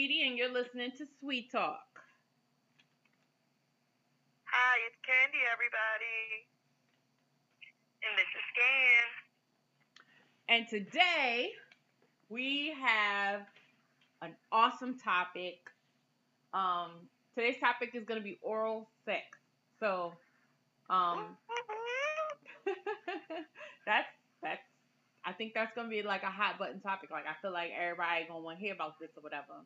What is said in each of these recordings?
Sweetie, and you're listening to Sweet Talk. Hi, it's Candy, everybody. And this is Scan. And today we have an awesome topic. Um, today's topic is going to be oral sex. So, um, that's that's. I think that's going to be like a hot button topic. Like I feel like everybody going to want to hear about this or whatever.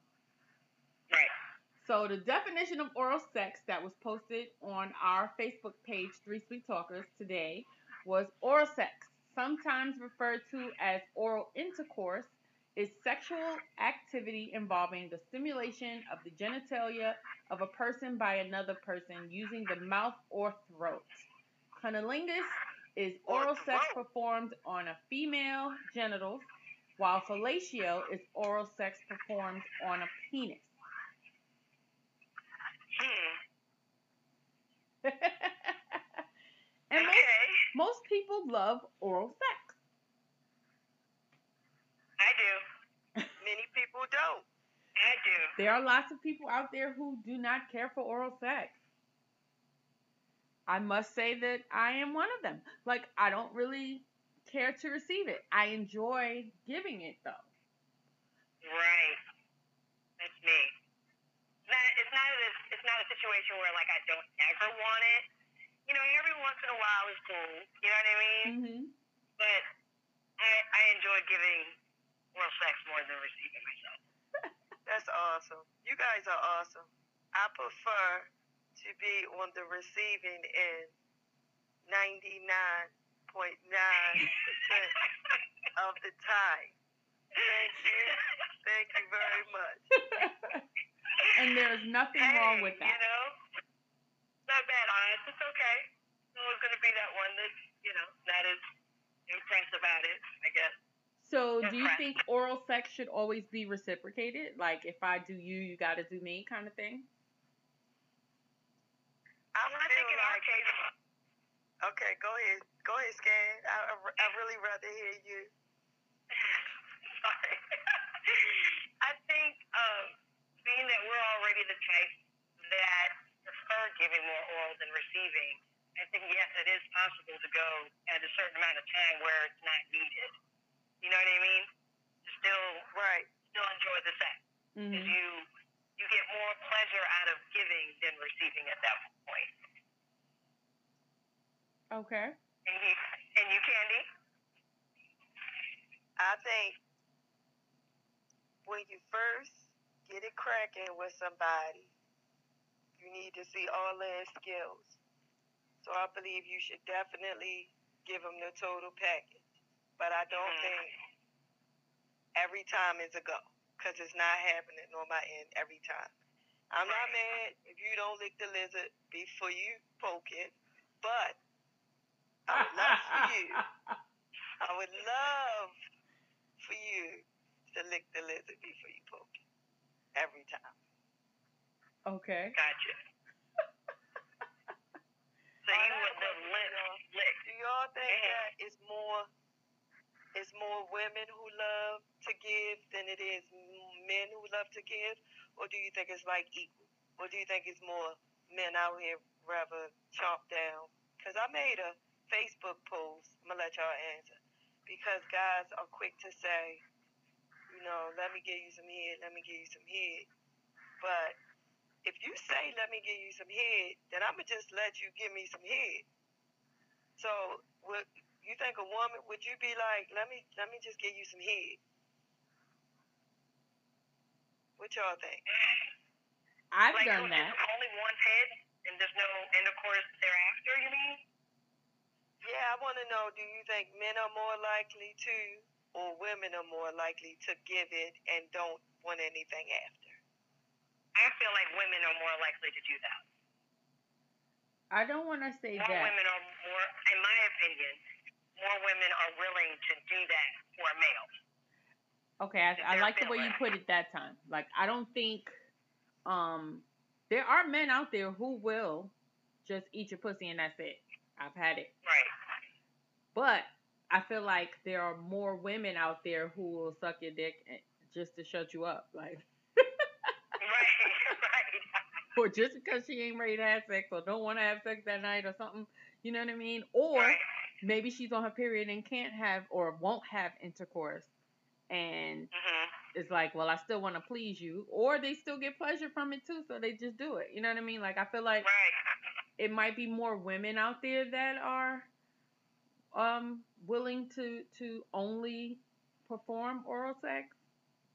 So the definition of oral sex that was posted on our Facebook page, Three Sweet Talkers, today was oral sex, sometimes referred to as oral intercourse, is sexual activity involving the stimulation of the genitalia of a person by another person using the mouth or throat. Cunnilingus is oral sex performed on a female genitals, while fellatio is oral sex performed on a penis. Hmm. and most, Okay. most people love oral sex. I do. Many people don't. I do. There are lots of people out there who do not care for oral sex. I must say that I am one of them. Like, I don't really care to receive it. I enjoy giving it though. Right. That's me. Not, it's not it's not a situation where like I don't ever want it. You know, every once in a while is cool. You know what I mean? hmm But I I enjoy giving oral sex more than receiving myself. That's awesome. You guys are awesome. I prefer to be on the receiving end 99.9% of the time. Thank you. Thank you very much. And there's nothing hey, wrong with that. You that. know, not bad honest. It's okay. There's always going to be that one that's you know not as impressed about it. I guess. So, do you think oral sex should always be reciprocated? Like, if I do you, you got to do me, kind of thing? I I think feel in our case, okay, go ahead. Go ahead, Scan. I, I, I really rather hear you. sorry. I think um, being that we're already the type that prefer giving more oral than receiving, I think yes, it is possible to go at a certain amount of time where it's not needed. You know what I mean? To still Right. still enjoy the sex. hmm because you you get more pleasure out of giving than receiving at that point. Okay. And you and you candy. I think when you first get it cracking with somebody, you need to see all their skills. So I believe you should definitely give them the total package. But I don't Mhm. think every time is a go because it's not happening on my end every time. I'm not mad if you don't lick the lizard before you poke it, but I would love for you. I would love for you to lick the lizard before you poke it. Every time. okay. Gotcha. So you would the what lip we are. lick. Do y'all think that it's more it's more women who love to give than it is men who love to give? Or do you think it's like equal? Or do you think it's more men out here rather chomp down? Because I made a Facebook post. I'm to let y'all answer. Because guys are quick to say, know, let me give you some head, let me give you some head. But if you say, let me give you some head, then I'm going to just let you give me some head. So, would you think a woman would you be like, let me let me just give you some head? What y'all think? I've like done that. only one head and there's no intercourse thereafter. You mean? Yeah, I want to know. Do you think men are more likely to, or women are more likely to give it and don't want anything after? I feel like women are more likely to do that. I don't want to say that More women are more, in my opinion, more women are willing to do that for a male. Okay, I, I like the way you put it that time. Like, I don't think um there are men out there who will just eat your pussy and that's it. I've had it. Right. But I feel like there are more women out there who will suck your dick just to shut you up. Like, or just because she ain't ready to have sex or don't want to have sex that night or something. You know what I mean? Or Right. maybe she's on her period and can't have or won't have intercourse and Mhm. it's like, well, I still want to please you, or they still get pleasure from it too, so they just do it. You know what I mean? Like I feel like Right. it might be more women out there that are um willing to to only perform oral sex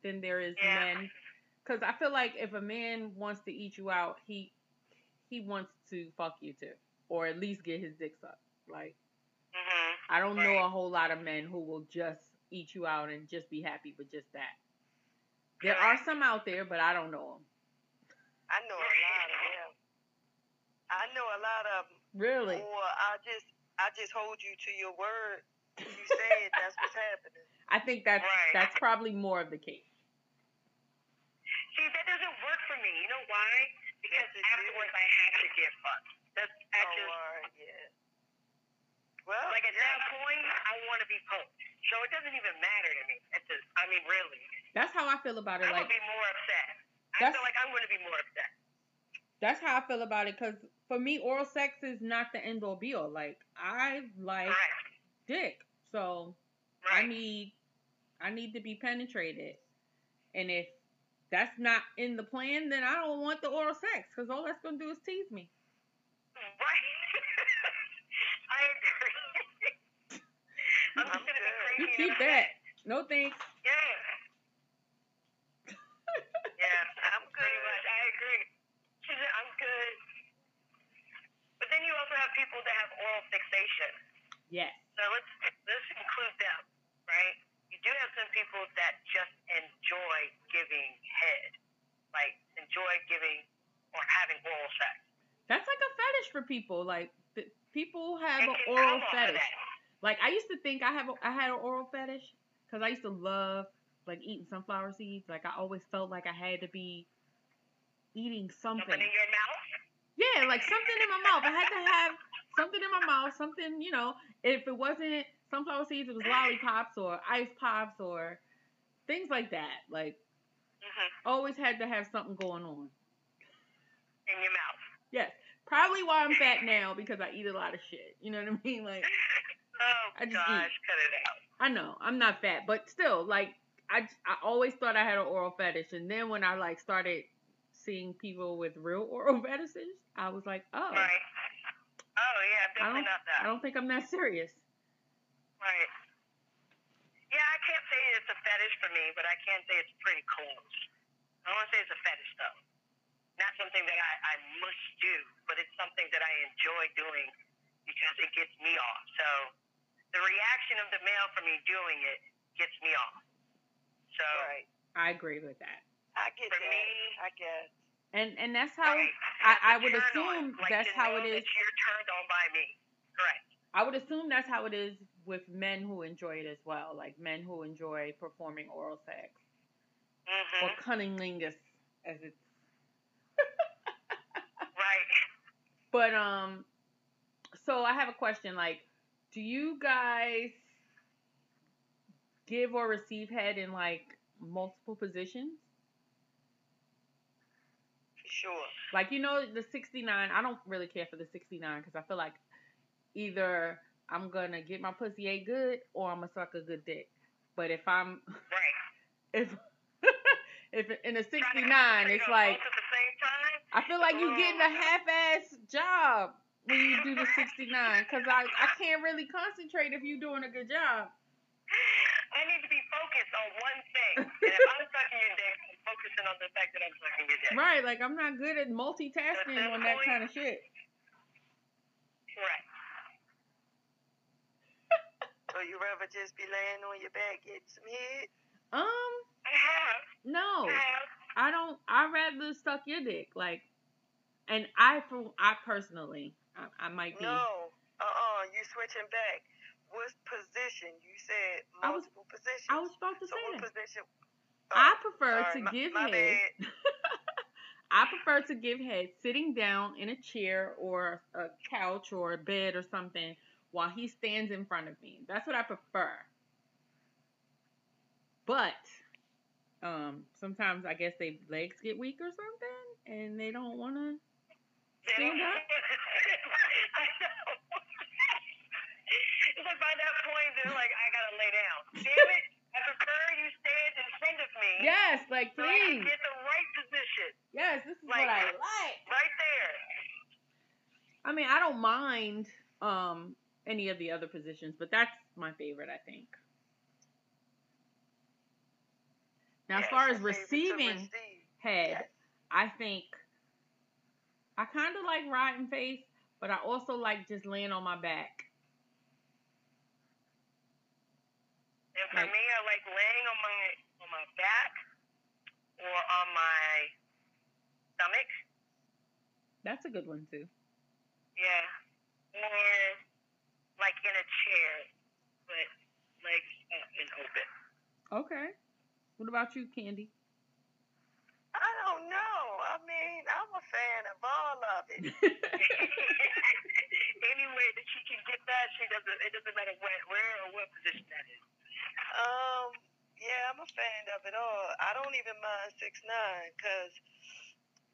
than there is Yeah. men. Cause I feel like if a man wants to eat you out, he he wants to fuck you too, or at least get his dick sucked. Like Mhm. I don't know a whole lot of men who will just eat you out and just be happy with just that. There are some out there, but I don't know them. I know a lot of them. I know a lot of them. Really? Or I just I just hold you to your word. You said that's what's happening. I think that's Right. that's probably more of the case. See, that doesn't work for me. You know why? Because Yes, afterwards is. I have to get fucked. That's I Oh, just all right, yeah. Well, like at yeah. that point I want to be poked. So it doesn't even matter to me. It's just, I mean, really, That's how I feel about it. I'm Like gonna be more upset. I feel like I'm gonna be more upset. That's how I feel about it. Cause for me, oral sex is not the end all be all. Like I like Correct. dick, so I need I need to be penetrated. And if that's not in the plan, then I don't want the oral sex because all that's gonna do is tease me. Right. I agree. I'm gonna crazy. You keep that. No thanks. Yeah. Yeah. I'm Pretty good. much. I agree. She said, I'm good. But then you also have oral fixation. Yes. So let's let's include them, right? You do have some people that just enjoy giving head, like enjoy giving or having oral sex. That's like a fetish for people. Like th- people have It an oral come off of fetish. Like I used to think I have a, I had an oral fetish because I used to love like eating sunflower seeds. Like I always felt like I had to be eating something. Something in your mouth. Yeah, like something in my mouth. I had to have something in my mouth. Something, you know. If it wasn't sunflower seeds, it was lollipops or ice pops or things like that. Like hmm always had to have something going on. In your mouth. Yes, probably why I'm fat now because I eat a lot of shit. You know what I mean? Like Oh I just gosh, eat. cut it out. I know I'm not fat, but still, like I, I always thought I had an oral fetish, and then when I like started seeing people with real oral fetishes, I was like, oh, Right. Oh yeah, definitely don't, that. I don't think I'm that serious. Right. Yeah, I can't say it's a fetish for me, but I can say it's pretty close. I don't want to say it's a fetish though. Not something that I, I must do, but it's something that I enjoy doing because it gets me off. So the reaction of the male for me doing it gets me off. So Right. I agree with that, I get For that. me- I guess. And and that's how right, I- I would assume like that's how it is. You're turned on by me. Correct. I would assume that's how it is with men who enjoy it as well, like men who enjoy performing oral sex hmm or cunnilingus, as it's. Right. But um, so I have a question. Like, do you guys give or receive head in like multiple positions? Sure. Like, you know, the 69. I don't really care for the 69 because I feel like either I'm gonna get my pussy ate good or I'm gonna suck a good dick. But if I'm Right. if if in a 69, Trying to concentrate it's like both at the same time. I feel like you're getting a oh. half-ass job when you do the 69 because I I can't really concentrate if you're doing a good job. I need to be focused on one thing. And if I'm sucking your dick, focusing on the fact that I'm sucking your dick. Right, like I'm not good at multitasking At on that point- kind of shit. Correct. So you rather just be laying on your back, get some head? Um, I have. no, I have. I don't. I rather suck your dick, like, and I for I personally, I, I might be. No. Uh-uh. You switching back. What position? You said I was- multiple positions. I was about to so say what that. position? I oh, prefer Sorry, to my, give my head. I prefer to give head sitting down in a chair or a couch or a bed or something while he stands in front of me. That's what I prefer. But um, sometimes I guess their legs get weak or something, and they don't want to stand up. like by that point, they're like, I gotta lay down. Damn it! I prefer you stand can please. get the right position. Yes, this is Like- what I like. Right there. I mean, I don't mind um any of the other positions, but that's my favorite, I think. Now, as far as receiving receive. head, Yes. I think I kind of like riding face, but I also like just laying on my back. And for Like- me, I like laying on my back or on my stomach. That's a good one too. Yeah. Or like in a chair, but legs up and open. Okay. What about you, Candy? I don't know. I mean, I'm a fan of all of it. Any way that she can get that, she doesn't. It doesn't matter where, where or what position that is. Um, yeah, I'm a fan of it all. I don't even mind six nine because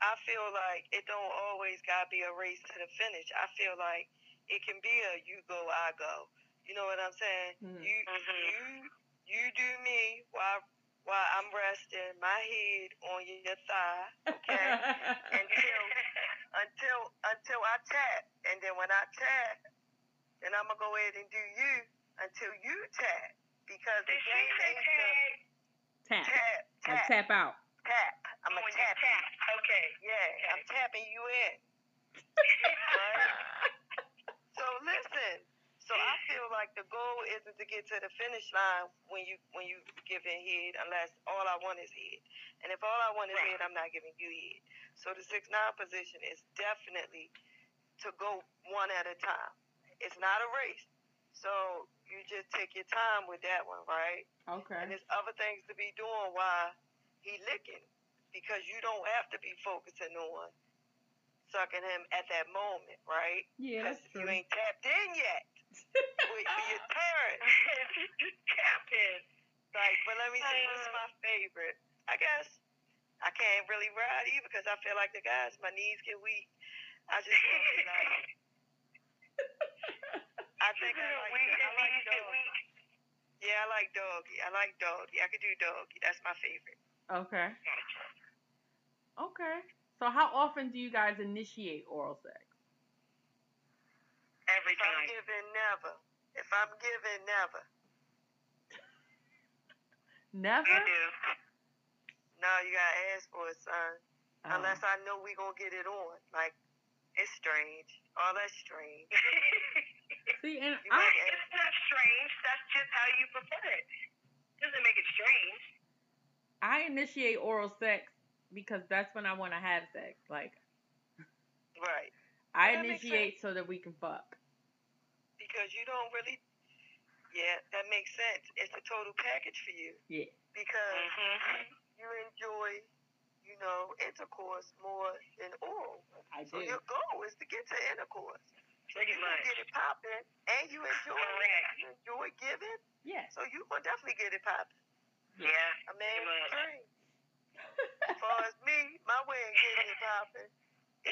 I feel like it don't always gotta be a race to the finish. I feel like it can be a you go, I go. You know what I'm saying? Mhm. You Mhm. you you do me while while I'm resting my head on your thigh, okay? until until until I tap, and then when I tap, then I'm gonna go ahead and do you until you tap because the say tap. tap Like tap tap out. tap. I'm a tap. tap. Okay. Yeah, I'm tapping you in. So listen. So I feel like the goal isn't to get to the finish line when you when you giving head, unless all I want is head. And if all I want is Right. head, I'm not giving you head. So the six nine position is definitely to go one at a time. It's not a race. So you just take your time with that one, right? Okay. And there's other things to be doing while he licking. Because you don't have to be focusing on sucking him at that moment, right? Yeah, Because that's you ain't tapped in yet. Wait for your turn. tap in. Like, but let me see, what's uh. my favorite? I guess I can't really ride either because I feel like the guys, my knees get weak. I just want to be like, I think I like, Weak I and like knees doggy. weak. Yeah, I like doggy. I like doggy. I could do doggy. That's my favorite. Okay. Okay. So how often do you guys initiate oral sex? Every If I'm time. giving, never. If I'm giving, never. Never? You do. No, you gotta ask for it, son. Oh. Unless I know we gonna get it on. Like, it's strange. All that's strange. See, and I it's not strange. That's just how you prefer it. Doesn't make it strange. I initiate oral sex because that's when I want to have sex. Like Right. I That makes initiate so that we can fuck. Because you don't really. Yeah, that makes sense. It's a total package for you. Yeah. Because Mm-hmm. you enjoy, you know, intercourse more than oral. I So your goal is to get to intercourse. So Pretty you much. get it popping, and you enjoy it. Correct. You enjoy giving, Yes. so you gonna definitely get it popping. Yeah. I mean, Pretty much. dream. As far as me, my way of getting it popping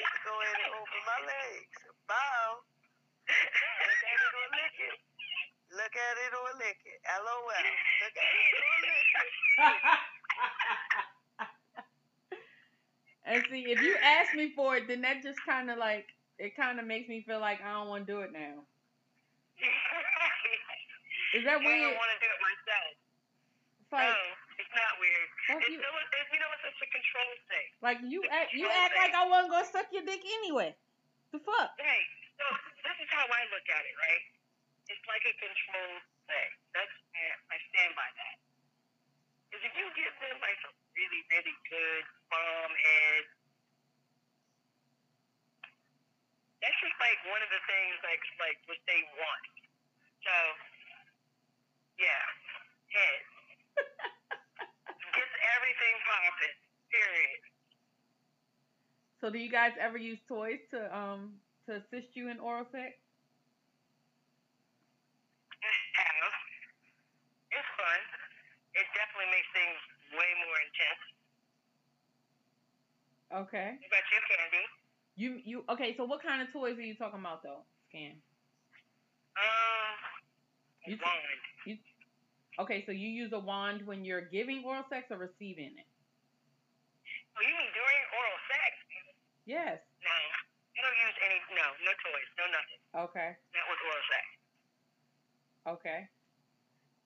is to go ahead and open my legs, bow, look at it or lick it. Look at it or lick it. LOL. Look at it or lick it. and see, if you ask me for it, then that just kind of like it kind of makes me feel like I don't want to do it now. Is that I weird? don't want to do it myself. It's like, no, it's not weird. It's you- still, it's, you know, it's just a control thing. like you act, you act like I wasn't gonna suck your dick anyway. The fuck? Right. So this is how I look at it, right? It's like a control thing. That's I stand by that. Because if you give them like a really, really good bomb head, that's just like one of the things like like what they want. So yeah, head gets everything popping. Period. So do you guys ever use toys to um to assist you in oral sex? It's fun. It definitely makes things way more intense. Okay. What about you, Candy? You you okay? So what kind of toys are you talking about though? Scan. Um, You- wand. Okay, so you use a wand when you're giving oral sex or receiving it? Oh, you mean during oral sex? Yes. No. I don't use any, no, no toys, no nothing. Okay. Not with oral sex. Okay.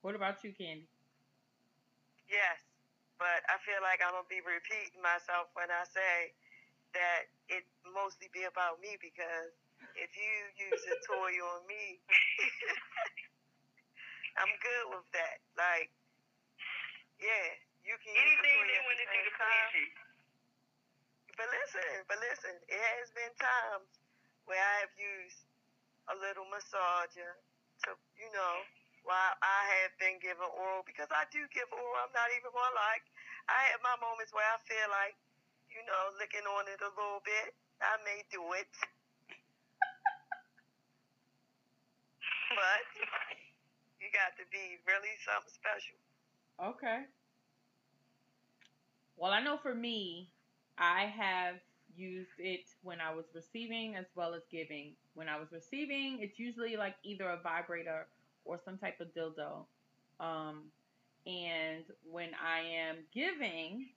What about you, Candy? Yes, but I feel like I'm gonna be repeating myself when I say that it mostly be about me because if you use a toy on me, I'm good with that. Like, yeah, you can use a Anything they at want to do to please you. But listen, but listen, it has been times where I have used a little massager to, you know, while I have been given oral because I do give oral. I'm not even gonna lie. I have my moments where I feel like, you know, licking on it a little bit. I may do it, but you got to be really something special. Okay. Well, I know for me, I have used it when I was receiving as well as giving. When I was receiving, it's usually like either a vibrator or some type of dildo. Um, and when I am giving,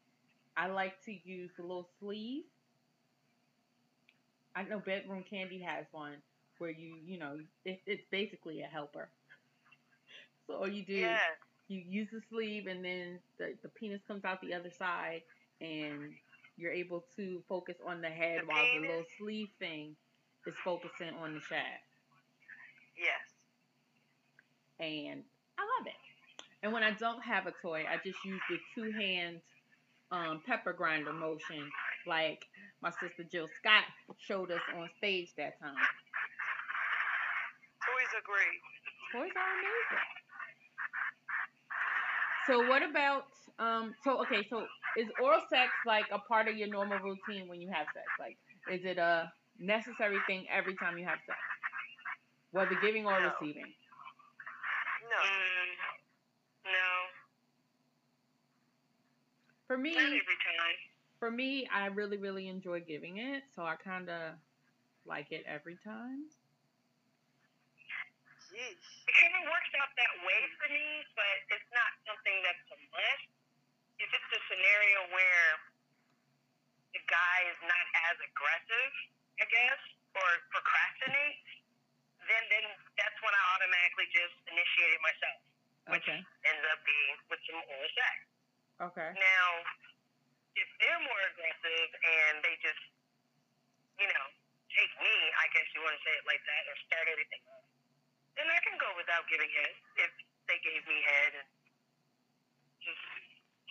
I like to use the little sleeve. I know Bedroom Kandi has one where you, you know, it, it's basically a helper. So all you do Yeah, you use the sleeve and then the, the penis comes out the other side and you're able to focus on the head The while the penis? little sleeve thing is focusing on the shaft. yes. And I love it. And when I don't have a toy, I just use the two hand um, pepper grinder motion like my sister Jill Scott showed us on stage that time. Toys are great. Toys are amazing. So what about um so okay, so is oral sex like a part of your normal routine when you have sex? Like is it a necessary thing every time you have sex? Whether giving or No. receiving. No. Mm, no, For me not every time. for me I really, really enjoy giving it, so I kinda like it every time. Yeesh. It kind of works out that way for me, but it's not something that's a must. If it's a scenario where the guy is not as aggressive, I guess, or procrastinates, then then that's when I automatically just initiate it myself, which Okay. ends up being with some oral sex. Okay. Now, if they're more aggressive and they just, you know, take me, I guess you want to say it like that, or start everything off, then I can go without giving head if they gave me head and just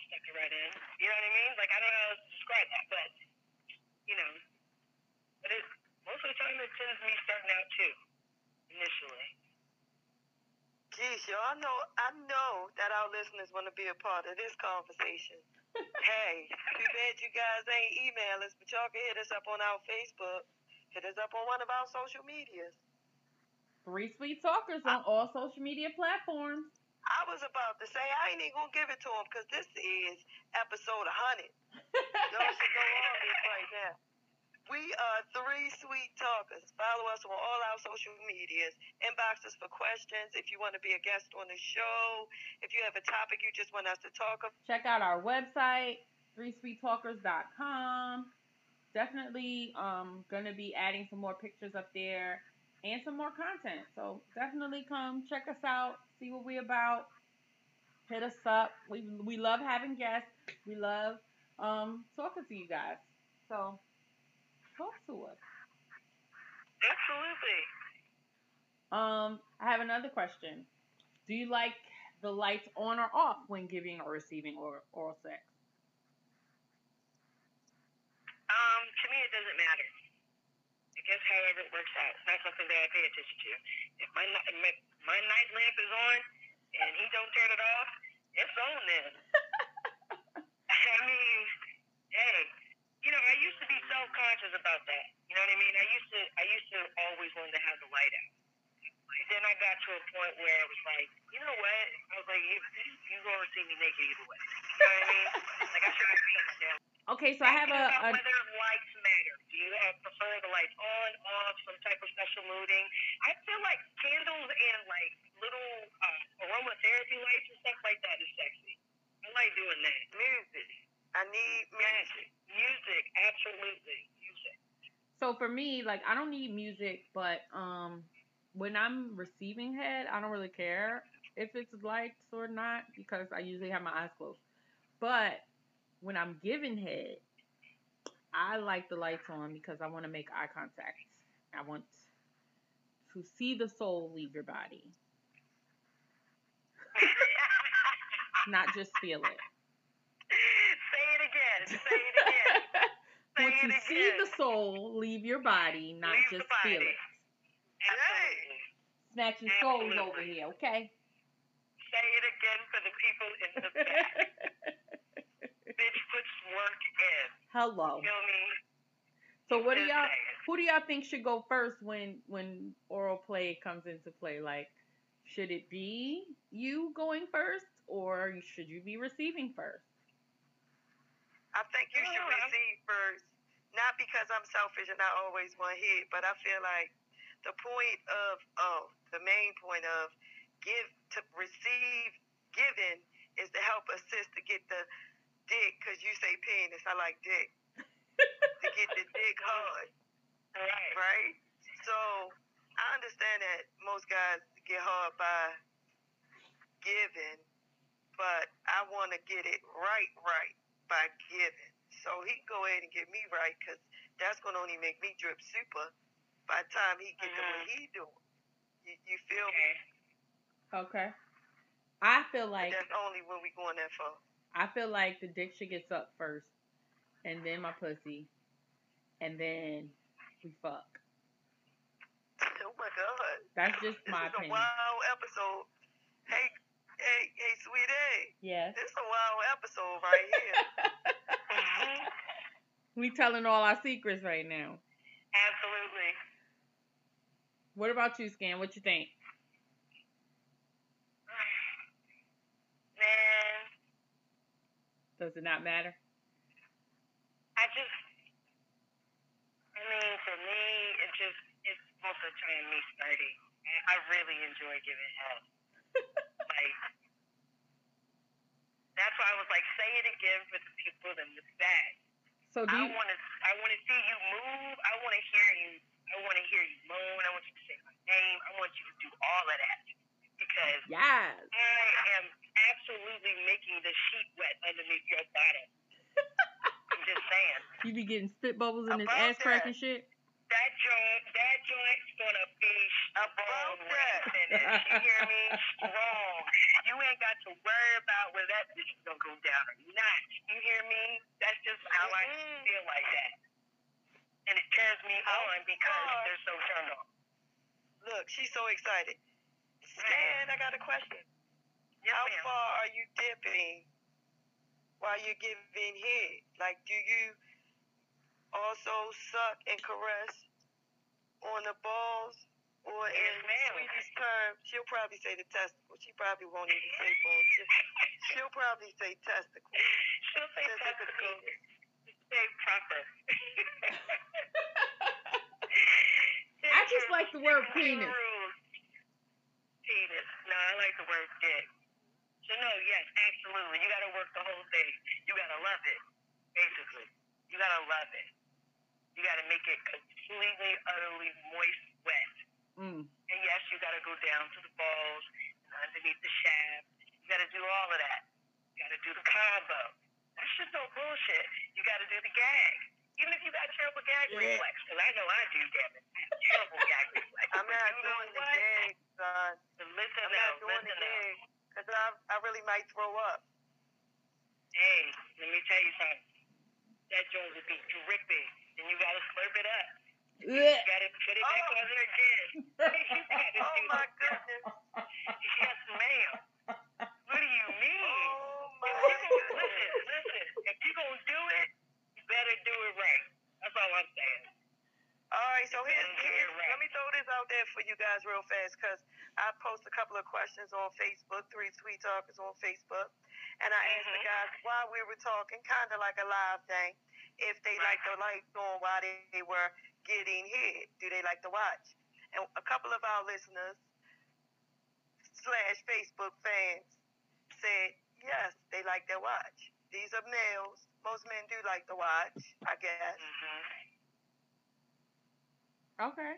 stuck it right in. You know what I mean? Like, I don't know how to describe that, but, you know, but it, most of the time it tends to me starting out too, initially. Geez, y'all know I know that our listeners want to be a part of this conversation. hey, too bad you guys ain't email us, but y'all can hit us up on our Facebook. Hit us up on one of our social medias. Three sweet talkers on all social media platforms. I was about to say I ain't even gonna give it to them because this is episode 100. Y'all should know all this right now. We are three sweet talkers. Follow us on all our social medias. Inbox us for questions if you want to be a guest on the show. If you have a topic you just want us to talk about. Check out our website, threesweettalkers.com. Definitely um gonna be adding some more pictures up there and some more content. So definitely come check us out, see what we're about. Hit us up. We we love having guests. We love um talking to you guys. So talk to us. Absolutely. Um, I have another question. Do you like the lights on or off when giving or receiving or oral sex? Um, to me, it doesn't matter. I guess however it works out. It's not something that I pay attention to. If my my, my night lamp is on and he don't turn it off, it's on then. I mean, hey, you know, I used to be self conscious about that. You know what I mean? I used to I used to always want to have the light out. But then I got to a point where I was like, you know what? I was like, you you gonna see me naked either way. You know what I mean? Like I should have shut my Okay, so I have a, a whether lights matter. Do you uh, prefer the lights on, off, some type of special mooding? I feel like candles and like little uh, aromatherapy lights and stuff like that is sexy. I like doing that. Music. I need music. Magic. So for me, like I don't need music, but um, when I'm receiving head, I don't really care if it's lights or not because I usually have my eyes closed. But when I'm giving head, I like the lights on because I want to make eye contact. I want to see the soul leave your body, not just feel it. Say it again. Say it again. Say want it again. see the soul leave your body, not Leave just feel body. it. Absolutely. Snatching souls over here, okay? Say it again for the people in the back. Bitch puts work in. Hello. Feel me? So what do y'all who do y'all think should go first when when oral play comes into play? Like, should it be you going first or should you be receiving first? I think you should Oh, receive first, not because I'm selfish and I always want hit, but I feel like the point of oh, the main point of give to receive giving is to help assist to get the dick, because you say penis, I like dick, to get the dick hard, Right. right? So I understand that most guys get hard by giving, but I want to get it right, right by giving. So he can go ahead and get me right, because that's going to only make me drip super by the time he get to what mm-hmm. he doing. You, you feel me? Okay. Okay. I feel like That's only when we going there for. I feel like the dick should get sucked first, and then my pussy, and then we fuck. Oh my God. That's just This my is a wild episode. Hey, hey, hey, sweetie. Yes. This is a wild episode right here. Mhm. We telling all our secrets right now. Absolutely. What about you, Scan? What you think? Man, Does it not matter? I just, I mean, for me, it just, it's most of the time me starting. And I really enjoy giving help. like, that's why I was like, say it again for the people in the back. So do I you? want to, I want to see you move. I want to hear you. I want to hear you moan. I want you to say my name. I want you to do all of that because Yes. I am absolutely making the sheet wet underneath your bottom. I'm just saying. You be getting spit bubbles in this ass cracking shit. That joint, that joint's gonna be strong About that. finish. You hear me? Strong. You ain't got to worry about whether that bitch is gonna go down or not. You hear me? That's just how I Mhm. feel like that. And it turns me on because they're so turned on. Look, she's so excited. Stan, I got a question. Yes, How ma'am. far are you dipping while you're giving head? Like, do you also suck and caress on the balls? Or Yes, in ma'am. Sweetie's term, she'll probably say the testicle. She probably won't even say balls. She'll, she'll probably say testicle. She'll say Since it's a testicle. Say proper. I just like the word penis. Penis. No, I like the word dick. So no, yes, absolutely. You gotta work the whole thing. You gotta love it. Basically. You gotta love it. You gotta make it completely, utterly moist wet. Mm. And yes, you gotta go down to the balls and underneath the shaft. You gotta do all of that. You gotta do the combo. That's just no bullshit. You gotta do the gag. Even if you got terrible gag Yeah. reflex, because I know I do, damn it. Terrible gag reflex. I'm not you doing the what? gag, son. So listen I'm now, not doing the listen now. gag. Because I, I really might throw up. Hey, let me tell you something. That joint will be dripping, and you gotta slurp it up. You gotta put it back Oh. on there again. You gotta Oh do my goodness. Yes, ma'am. What do you mean? Oh my If you gonna, goodness. listen, listen. If you gonna do it, you better do it right. That's all I'm saying. All right, so here's, here's right. let me throw this out there for you guys real fast because I post a couple of questions on Facebook, Three Sweet Talkers on Facebook, and I asked the Mhm. guys while we were talking, kind of like a live thing, if they Right. like the lights on while they, were getting hit. Do they like to watch? And a couple of our listeners slash Facebook fans said yes, they like to watch. These are males. Most men do like to watch, I guess. Mm-hmm. Okay.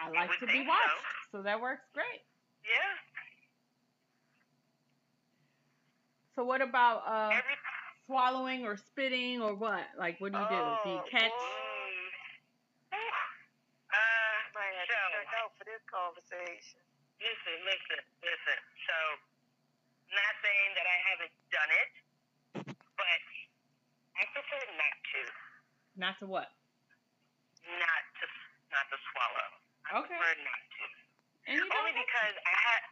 I like to be think so. watched, so that works great. Yeah. So what about uh Every swallowing or spitting or what? Like what do you do? Do you Oh, catch? Mm. Uh, Might have so, to check out for this conversation. listen, listen, listen. So, not saying that I haven't done it, but I prefer not to, Not to what? not to, not to swallow. I Okay. prefer not to. And Only because I have, I have that weird, like,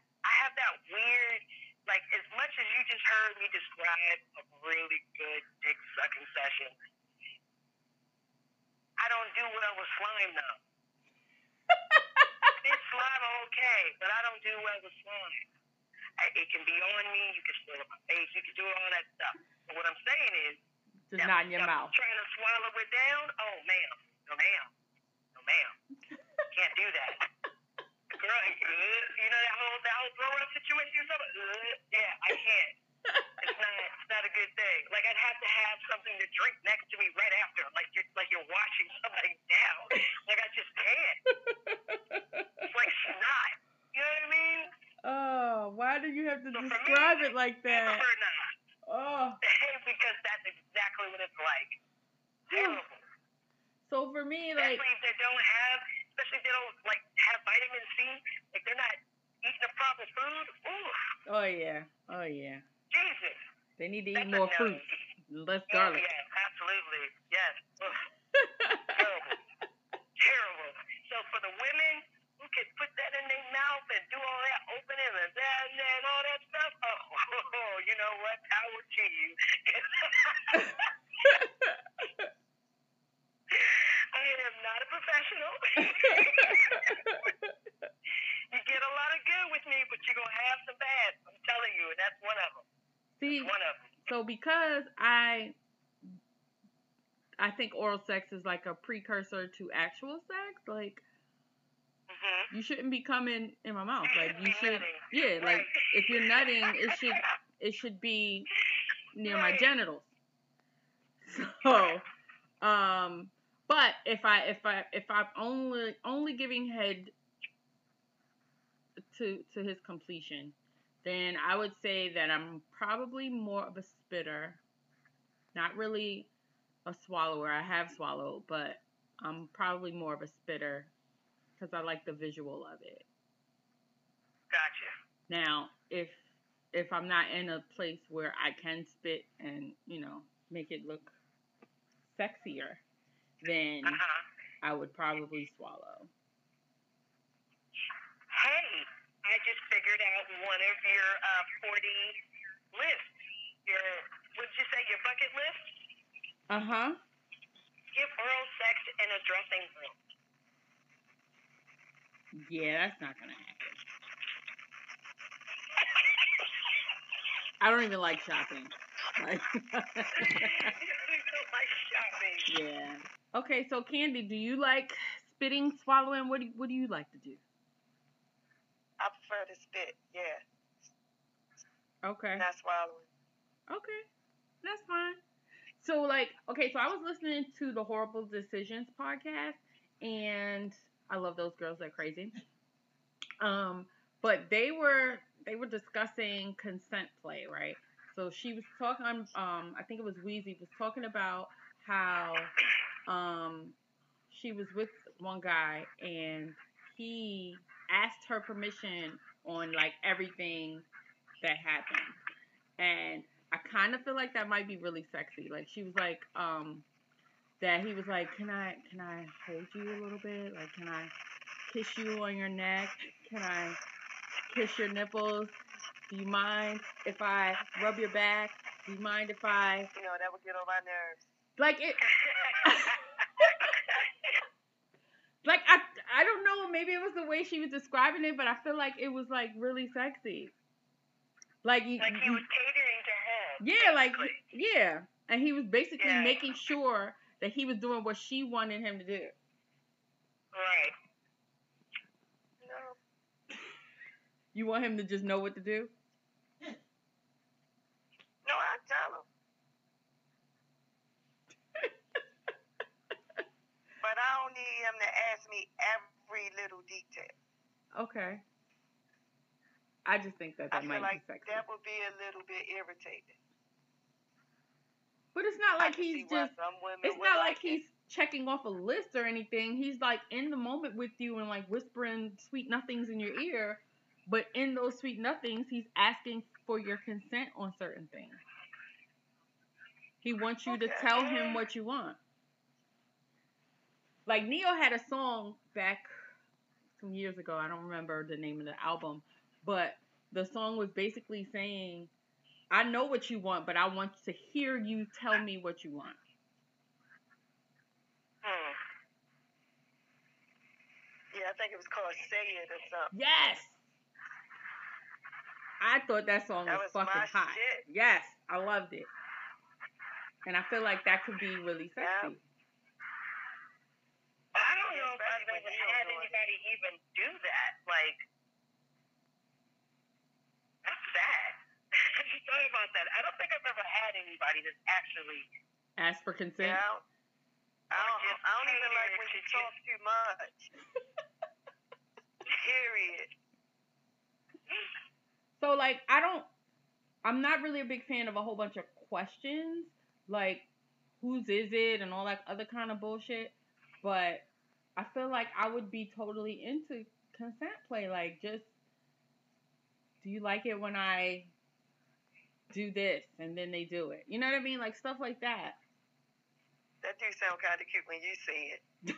as you just heard me describe a really good dick sucking session, I don't do well with slime though. Fish slime okay, but I don't do well with slime. I, it can be on me, you can spill on my face, you can do all that stuff. But what I'm saying is, just not in your mouth. Trying to swallow it down? Oh, ma'am. No, ma'am. No, ma'am. Can't do that. Girl, uh, you know that whole that whole throw up situation or something? Uh, yeah, I can't. It's not it's not a good thing. Like I'd have to have something to drink next to me right after, like you're like you're washing somebody down. Like I just can't. It's like snot. You know what I mean? Oh, why do you have to So for me, describe it like I that? prefer not. Oh. because that's exactly what it's like. Terrible. So for me, like especially if they don't have, especially if they don't like have vitamin C, like they're not eating the proper food. Ooh, oh yeah. Oh yeah. Jesus. They need to That's eat more fruit. Less Oh, garlic. yeah, absolutely. Yes. Terrible. terrible. So for the women who can put that in their mouth and do all that opening and that and, that and all that stuff, oh, you know what? Power to you. Not a professional. you get a lot of good with me, but you're gonna have some bad. I'm telling you, and that's one of them. See, One of them. so because I I think oral sex is like a precursor to actual sex, like Mm-hmm. you shouldn't be coming in my mouth. Like you should. Yeah, like if you're nutting, it should it should be near my genitals. So, um, but if I if I if I'm only only giving head to to his completion, then I would say that I'm probably more of a spitter, not really a swallower. I have swallowed, but I'm probably more of a spitter because I like the visual of it. Gotcha. Now, if if I'm not in a place where I can spit and you know make it look sexier, then Uh huh. I would probably swallow. Hey, I just figured out one of your uh, 40 lists. Your, what'd you say, your bucket list? Uh huh. Give oral sex in a dressing room. Yeah, that's not gonna happen. I don't even like shopping. Like, like shopping. yeah. Okay, so Candy, do you like spitting, swallowing? What do you, what do you like to do? I prefer to spit, yeah, Okay. not swallowing. Okay, that's fine. So, like, okay, so I was listening to the Horrible Decisions podcast, and I love those girls They're crazy. Um, but they were they were discussing consent play, right? So she was talking. Um, I think it was Weezy was talking about how um she was with one guy and he asked her permission on like everything that happened, and I kind of feel like that might be really sexy. Like she was like, um, that he was like, can I can I hold you a little bit? Like, can I kiss you on your neck? Can I kiss your nipples? Do you mind if I rub your back? Do you mind if I You know, that would get on my nerves. like it? Like I I don't know. Maybe it was the way she was describing it, but I feel like it was like really sexy. Like you, like he was catering to her. Yeah, like yeah, and he was basically Yeah. making sure that he was doing what she wanted him to do. Right. No, You want him to just know what to do? no, I tell him. but I don't need him to ask me every little detail. Okay. I just think that I that feel might like be sexy. that would be a little bit irritating. But it's not like he's just it's not like it. he's checking off a list or anything. He's like in the moment with you and like whispering sweet nothings in your ear. But in those sweet nothings, he's asking for your consent on certain things. He wants you to tell him what you want. Like Ne-Yo had a song back some years ago. I don't remember the name of the album, but the song was basically saying, "I know what you want, but I want to hear you tell me what you want." Hmm. Yeah, I think it was called Say It or something. Yes. I thought that song That was, was fucking hot. shit. Yes, I loved it. And I feel like that could be really sexy don't know if I've Especially ever when you had don't anybody even do that. Like, that's sad. I just thought about that. I don't think I've ever had anybody that's actually asked for consent. Yeah. I don't, I don't, I don't even like cater when to you talk too much. Period. So like I don't I'm not really a big fan of a whole bunch of questions like whose is it and all that other kind of bullshit. But I feel like I would be totally into consent play. Like just do you like it when I do this and then they do it? You know what I mean? Like stuff like that. That do sound kind of cute when you say it.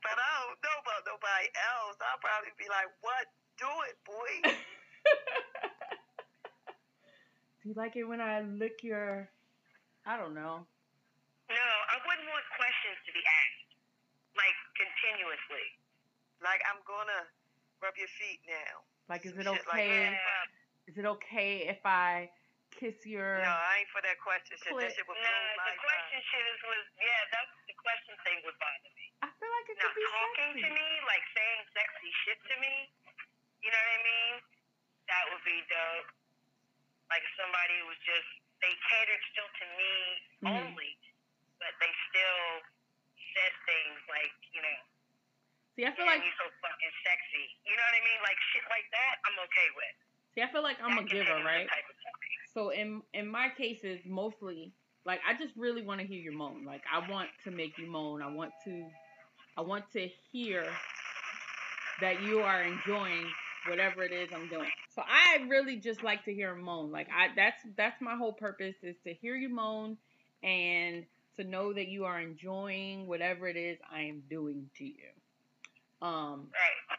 but I don't know about nobody else. I'll probably be like, what? Do it, boy. do you like it when I lick your I don't know. No, I wouldn't want questions to be asked, like continuously. like, I'm going to rub your feet now. Like is it shit like okay that. is it okay if I kiss your No, I ain't for that question shit. That shit would No, blow my the question mind. shit is was yeah, that's the question thing would bother me. I feel like it Now could be talking sexy. to me, like saying sexy shit to me, you know what I mean? That would be dope. Like if somebody was just they catered still to me Mhm. only, but they still said things like, you know, See, I feel "Man, like you so fucking sexy. You know what I mean? Like shit like that, I'm okay with. see, I feel like I'm a giver, right? Type of talking. So in in my cases, mostly, like I just really want to hear you moan. Like I want to make you moan. I want to, I want to hear that you are enjoying whatever it is I'm doing. So I really just like to hear 'em moan. Like I, that's that's my whole purpose is to hear you moan and to know that you are enjoying whatever it is I am doing to you. Um, Right.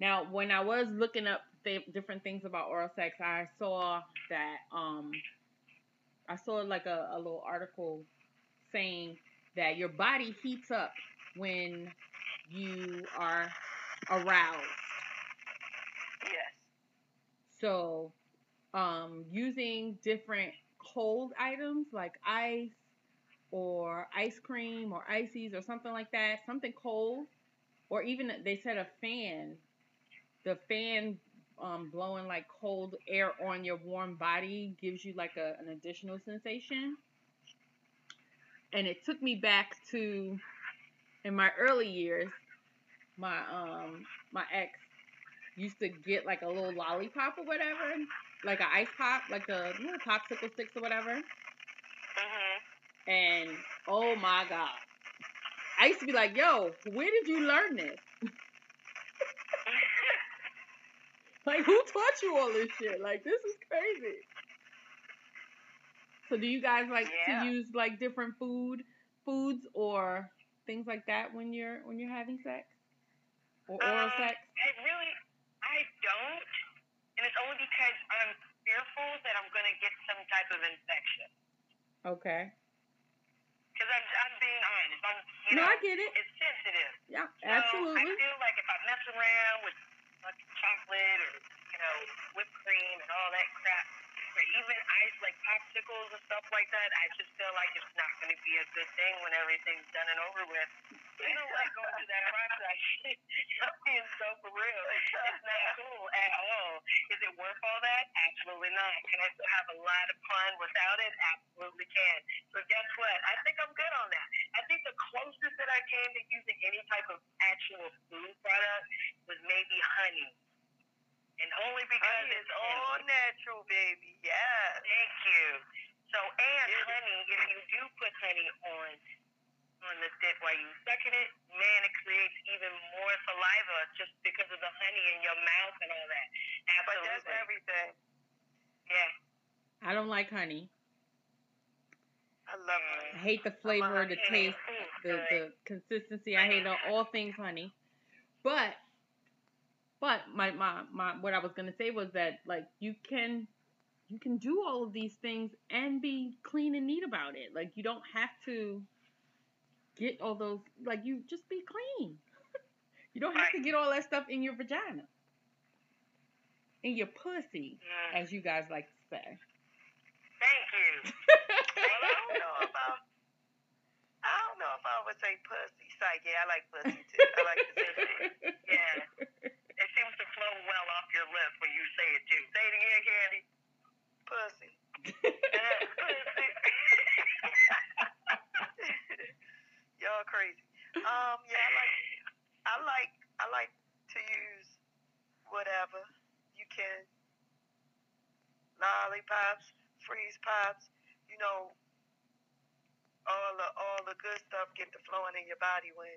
now, when I was looking up th- different things about oral sex, I saw that um, I saw like a, a little article saying that your body heats up when you are aroused. Yes. So, um, using different cold items like ice or ice cream or ices or something like that, something cold, or even they said a fan, the fan um, blowing like cold air on your warm body gives you like a, an additional sensation. And it took me back to in my early years, my um my ex used to get like a little lollipop or whatever, like an ice pop, like the little popsicle sticks or whatever. Mhm. And oh my god, I used to be like, "Yo, where did you learn this? Like, who taught you all this shit? Like, this is crazy." So, do you guys like Yeah. to use like different food, foods or things like that when you're when you're having sex or oral Um, sex? I really, I don't, and it's only because I'm fearful that I'm gonna get some type of infection. Okay. Because I'm, I'm being honest. I'm, you No, know, I get it. it's sensitive. Yeah, So I absolutely. feel like if I mess around with fucking chocolate or you know whipped cream and all that crap, or even ice like popsicles and stuff like that, I just feel like it's not going to be a good thing when everything's done and over with. I don't like going through that process. I'm being so for real. It's not cool at all. Is it worth all that? Absolutely not. Can I still have a lot of fun without it? Absolutely can. So guess what? I think I'm good on that. I think the closest that I came to using any type of actual food product was maybe honey. And only because Honey it's all natural, baby. Yes. Thank you. So, and Yeah. honey, if you do put honey on on the dip while you sucking it, man, it creates even more saliva just because of the honey in your mouth and all that. But Absolutely. that's everything. yeah. I don't like honey. I love I honey. hate the flavor, the taste, Mm, the the consistency. I hate all, all things honey. But but my, my my what I was gonna say was that like you can you can do all of these things and be clean and neat about it. Like you don't have to get all those like you just be clean. you don't have to get all that stuff in your vagina. In your pussy, Mm, as you guys like to say. thank you. Well, I don't know about. I don't know if I would say pussy. Psych, yeah, I like pussy too. I like to say that. Yeah. It seems to flow well off your lips when you say it too. Say it again, Candy. pussy. Y'all crazy. Um, yeah, I like, I like, I like to use whatever you can. Lollipops, freeze pops, you know, all the all the good stuff get to flowing in your body when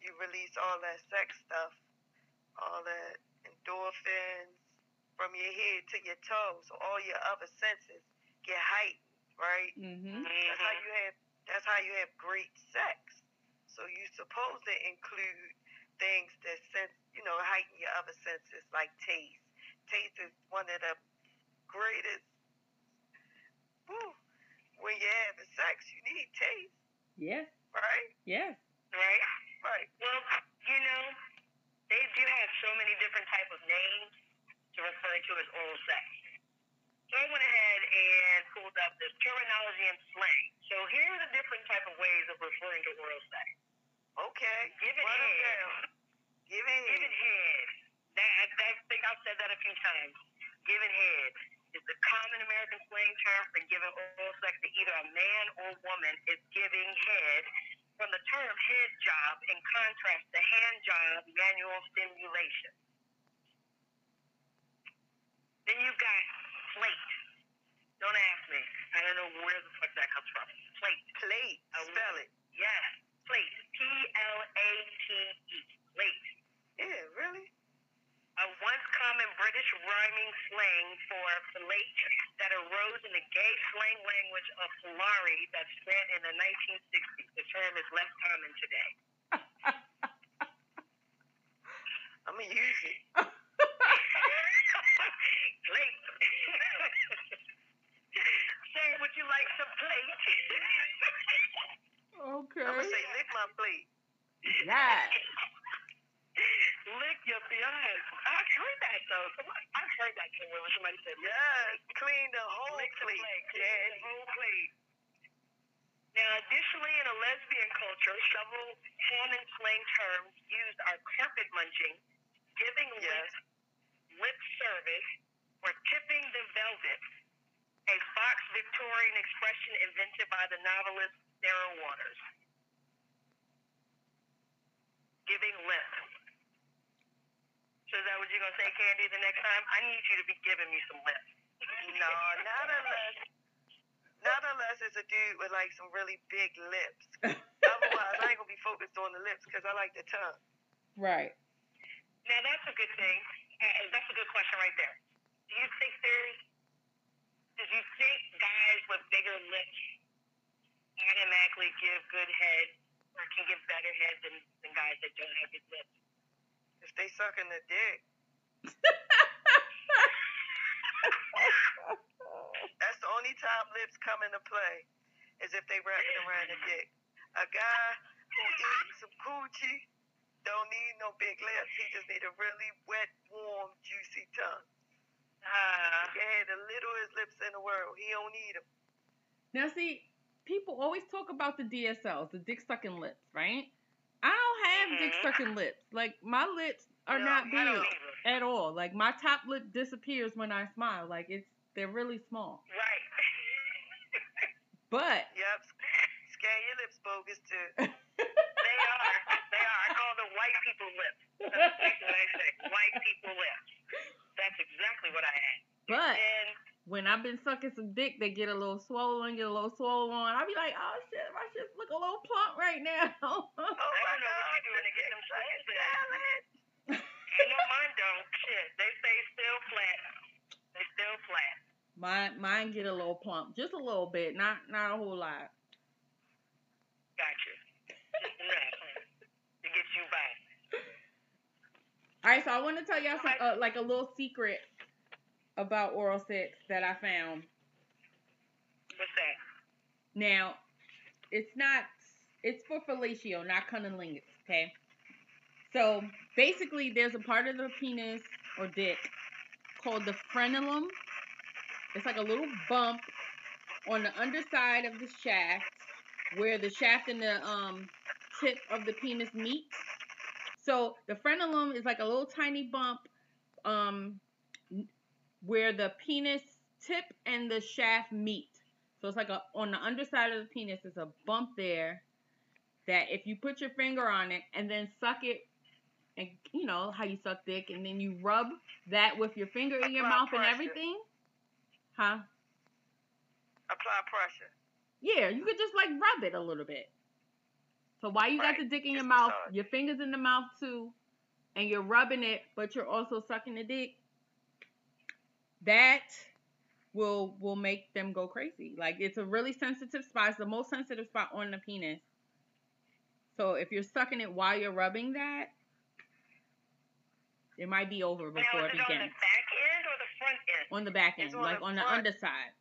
you release all that sex stuff, all that endorphins from your head to your toes, so all your other senses get heightened, right? mhm. That's how you have that's how you have great sex. So you're supposed to include things that sense you know, heighten your other senses like taste. Taste is one of the greatest whew, when you're having sex you need taste, Yes, right? yes. right? Right. Well, you know, they do have so many different type of names to refer to as oral sex. So I went ahead and pulled up the terminology and slang. So here are the different type of ways of referring to oral sex. Okay. Give it Run head. down. Give it Give it head. That, I think I've said that a few times. Give it head is the common American slang term for giving oral sex to either a man or woman is giving head from the term head job in contrast to hand job manual stimulation. Then you've got plate. Don't ask me. I don't know where the fuck that comes from. Plate. Plate. Oh, Spell it. Yeah. Plate. P L A T E. Plate. Yeah, really? A once common British rhyming slang for fillet that arose in the gay slang language of Polari that spread in the 1960s. The term is less common today. I'm gonna use it. plate. Sir, would you like some plate? Okay. I'm gonna say lick my plate. Yes. Lick your yes. I've heard that though. Somebody, I've heard that somewhere when somebody said Yes, clean the whole Lick the plate. plate. Clean Yeah. the whole plate. Now, additionally, in a lesbian culture, several common slang terms used are carpet munching, giving Yes. lip, lip service, or tipping the velvet, a Fox Victorian expression invented by the novelist Sarah Waters. Giving lip. So is that what you're going to say, Candy, the next time? I need you to be giving me some lips. No, not unless, not unless it's a dude with like some really big lips. Otherwise, I ain't gonna be focused on the lips because I like the tongue. Right. Now that's a good thing. Uh, that's a good question right there. Do you think there's? Do you think guys with bigger lips automatically give good head, or can give better head than, than guys that don't have big lips? If they sucking the dick, that's the only time lips come into play, is if they wrapping around the dick. A guy who eats some coochie don't need no big lips. He just need a really wet, warm, juicy tongue. Uh, He can have the littlest lips in the world. He don't need them. Now, see, people always talk about the DSLs, the dick sucking lips, right? I don't have dick Mhm. sucking lips. Like my lips are No, not big I don't either. at all. Like my top lip disappears when I smile. Like it's they're really small. Right. But Yep. Scan your lips bogus too. they are. They are. I call them white people lips. That's exactly what I say. White people lips. That's exactly what I had. But And when I've been sucking some dick, they get a little swollen, get a little swollen. I'll be like, oh shit, my shit look a little plump right now. Oh I don't know what you're doing to get them swollen. salad. I know mine don't. Shit, they stay still flat. They still flat. mine, mine get a little plump, just a little bit, not not a whole lot. Gotcha. Just enough to get you by. All right, so I want to tell y'all some uh, like a little secret about oral sex that I found. What's that? Now, it's not. It's for fellatio, not cunnilingus. Okay. So basically, there's a part of the penis or dick called the frenulum. It's like a little bump on the underside of the shaft, where the shaft and the um tip of the penis meet. So the frenulum is like a little tiny bump, um, where the penis tip and the shaft meet. So it's like a on the underside of the penis is a bump there that if you put your finger on it and then suck it and you know how you suck dick and then you rub that with your finger in your Apply mouth and everything. Huh? Apply pressure. Yeah, you could just like rub it a little bit. So while you got the dick in your mouth, massage. your fingers in the mouth too, and you're rubbing it, but you're also sucking the dick. That will will make them go crazy. Like it's a really sensitive spot. It's the most sensitive spot on the penis. So if you're sucking it while you're rubbing that, it might be over Now, before is it it on the back end or the front end? On the back end, on like the on the underside,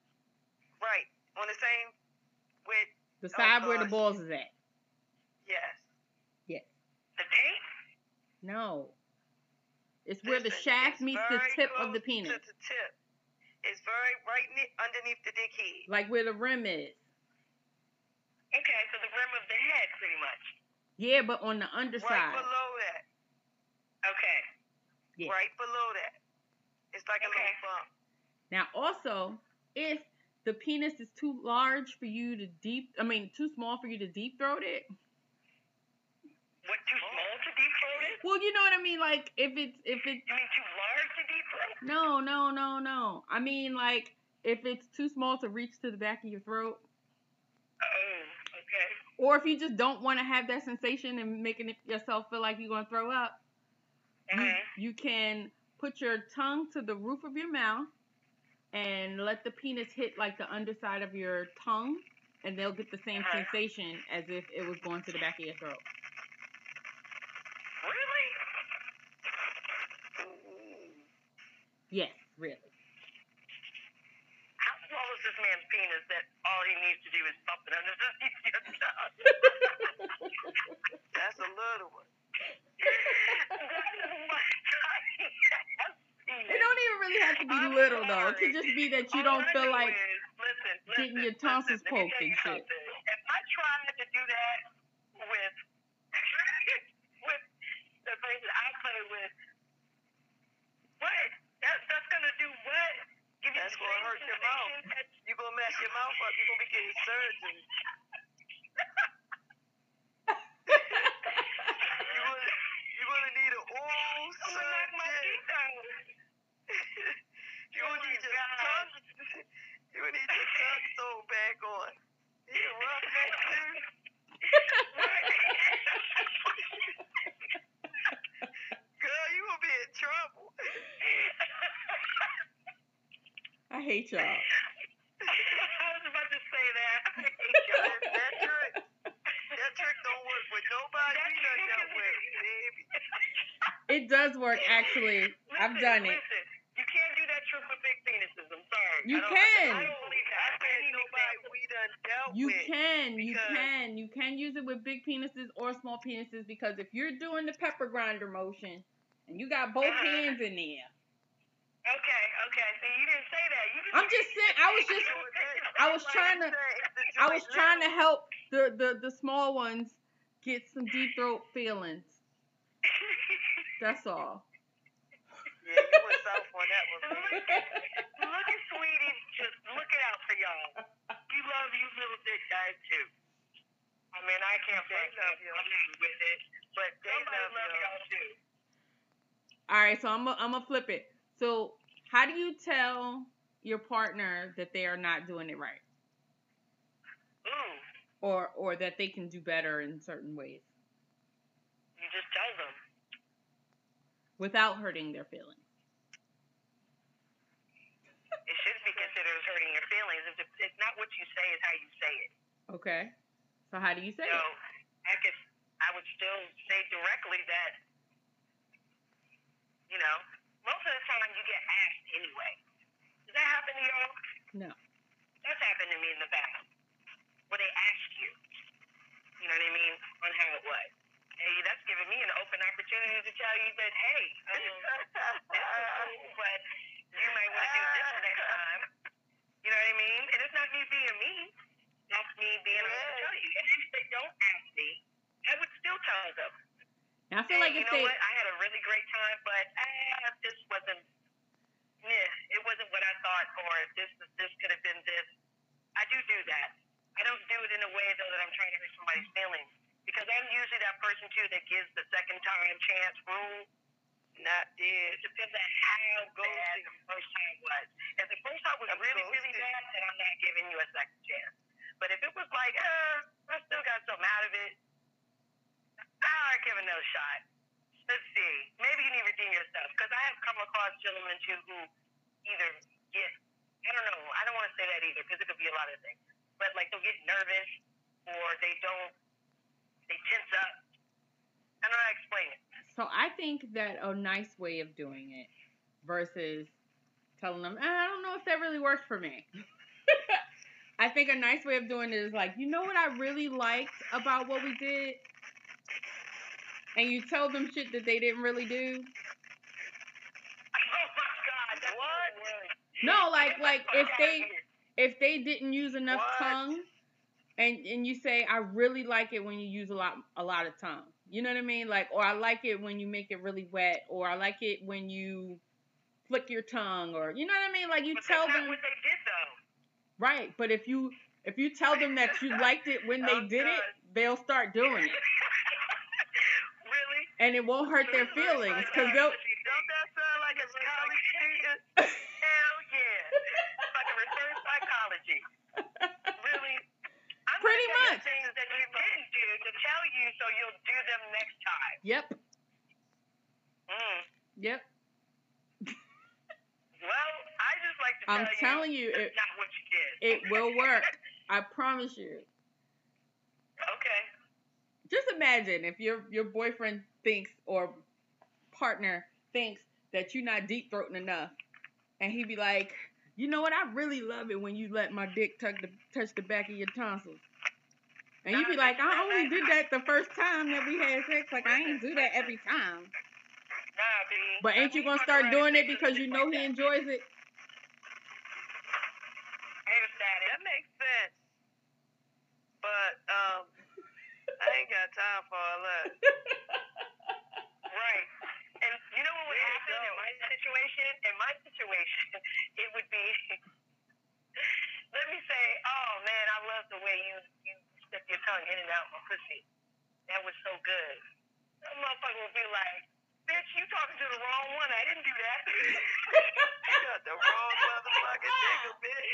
Right. On the same with the Oh, side where the balls is at. Yes. Yes. The tape? No. It's where the shaft meets the tip of the penis. To the tip. It's very right ne- underneath the dick head. Like where the rim is. Okay, so the rim of the head, pretty much. Yeah, but on the underside. Right below that. Okay. Yeah. Right below that. It's like a Okay. little bump. Now also, if the penis is too large for you to deep I mean too small for you to deep throat it. What, too small to deep throat it? Well, you know what I mean? Like if it's if it's You mean too large to deep no, no, no, no. I mean like if it's too small to reach to the back of your throat. Oh, okay. Or if you just don't want to have that sensation and making it yourself feel like you're gonna throw up, you, Mm-hmm. you can put your tongue to the roof of your mouth and let the penis hit like the underside of your tongue and they'll get the same Uh-huh. sensation as if it was going to the back of your throat. Yes, really. How small is this man's penis that all he needs to do is bump it underneath your tongue? That's a little one. It don't even really have to be I'm little though. It could just be that you All don't I feel like is, listen, getting listen, your tonsils listen, poked and shit. something. If I tried to do that with with the person I play with, what? That, that's gonna do what? Give you That's the gonna same hurt your mouth. Oh. You're gonna mess your mouth up. You're gonna be getting surgery. You're gonna, you're gonna need an oral I'm gonna knock my surgeon. teeth out. You're gonna need Oh, your God. tongue. You're gonna need your tongue sewn back on. You a rough neck too? Girl, you gonna be in trouble. I hate y'all. I was about to say that. That, that trick, that trick don't work with nobody we done dealt with, baby. It does work actually. I've Listen, done it. Listen, you can't do that trick with big penises. I'm sorry. You I can. I don't believe that. I I said nobody we done dealt You with. can, you can, you can use it with big penises or small penises because if you're doing the pepper grinder motion and you got both Uh-huh. hands in there, Okay, okay. See, you didn't say that. You just, I'm just saying. I was just, I was trying to, I was trying to help the the the small ones get some deep throat feelings. That's all. Yeah, you went south on that one. Look at, look at Sweetie just looking out for y'all. We love you little dick guys too. I mean, I can't They front love you. I'm not with it. But They somebody love love you. y'all too. All right, so I'm gonna I'm gonna flip it. So, how do you tell your partner that they are not doing it right, Ooh, or or that they can do better in certain ways you just tell them. without hurting their feelings? It should be considered as hurting your feelings. It's, it's not what you say, it's how you say it. Okay. So how do you say So it? I could, I would still say directly that, you know, most of the time you get asked anyway. Does that happen to y'all? No. That's happened to me in the past. Where they ask you, you know what I mean, on how it was. Hey, that's giving me an open opportunity to tell you that, hey, um, this is cool, but you might want to do this next time. You know what I mean? And it's not me being mean. That's me being able to tell you. And if they don't ask me, I would still tell them. I feel hey, like you know they what? I had a really great time, but uh, this wasn't. Yeah, it wasn't what I thought, or this this could have been this. I do do that. I don't do it in a way though that I'm trying to hurt somebody's feelings because I'm usually that person too that gives the second time chance rule. Not did. It depends on how bad the first time was. If the first time was I'm really, really bad, then I'm not giving you a second chance. But if it was like, uh, I still got something out of it, I'll give it another shot. Let's see. Maybe you need to redeem yourself. Because I have come across gentlemen too who either get, I don't know, I don't want to say that either because it could be a lot of things. But like they'll get nervous or they don't, they tense up. I don't know how to explain it. so I think that a nice way of doing it versus telling them, "Eh, I don't know if that really works for me. I think a nice way of doing it is like, you know what I really liked about what we did? And you tell them shit that they didn't really do. Oh my God, that's What? No, like like if they Yeah. If they didn't use enough What? tongue and and you say I really like it when you use a lot a lot of tongue. You know what I mean? Like or I like it when you make it really wet or I like it when you flick your tongue or you know what I mean? Like you But tell that's them not what they did though. right, but if you if you tell them that you liked it when they did it, they'll start doing it. really? And it won't hurt their feelings cuz they'll Don't that sound like a college student? Hell yeah. It's like a reverse psychology. Really? I'm Pretty gonna tell you much. Things that you didn't do to tell you so you'll do them next time. Yep. Mm. Yep. Well, I just like to tell I'm you. telling you that's it not what you did. it will work. I promise you. okay. just imagine if your your boyfriend thinks or partner thinks that you're not deep throating enough, and he be like, you know what? I really love it when you let my dick touch the touch the back of your tonsils. And you be like, I only did that the first time that we had sex. Like I ain't do that every time. But ain't you gonna start doing it because you know he enjoys it? That. That makes sense. But um, I ain't got time for all that. Right. And you know what would happen in my situation? In my situation, it would be, let me say, oh man, I love the way you, you your tongue in and out my pussy. That was so good. That motherfucker would be like, bitch, you talking to the wrong one. I didn't do that. You got the wrong motherfucking nigga, bitch.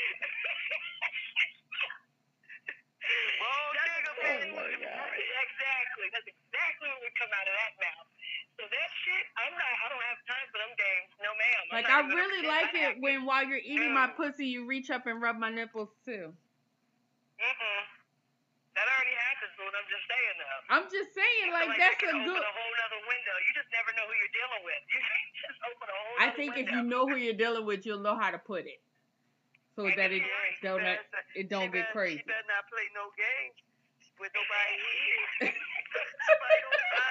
Wrong That's nigga, exactly bitch. what- Exactly. That's exactly what would come out of that mouth. So that shit, I'm not, I don't have time for them games. No ma'am. I'm Like I really like it when while you're eating my pussy, you reach up and rub my nipples too. Mm-mm. That already happens, but I'm just saying though. I'm just saying, I feel like that that's a good. Open a whole other window. You just never know who you're dealing with. You just open a whole. I other think if you know who you're dealing with, you'll know how to put it, so that it Right. don't She better- it don't she get better- crazy. She better not play no games with nobody here. Nobody gonna buy.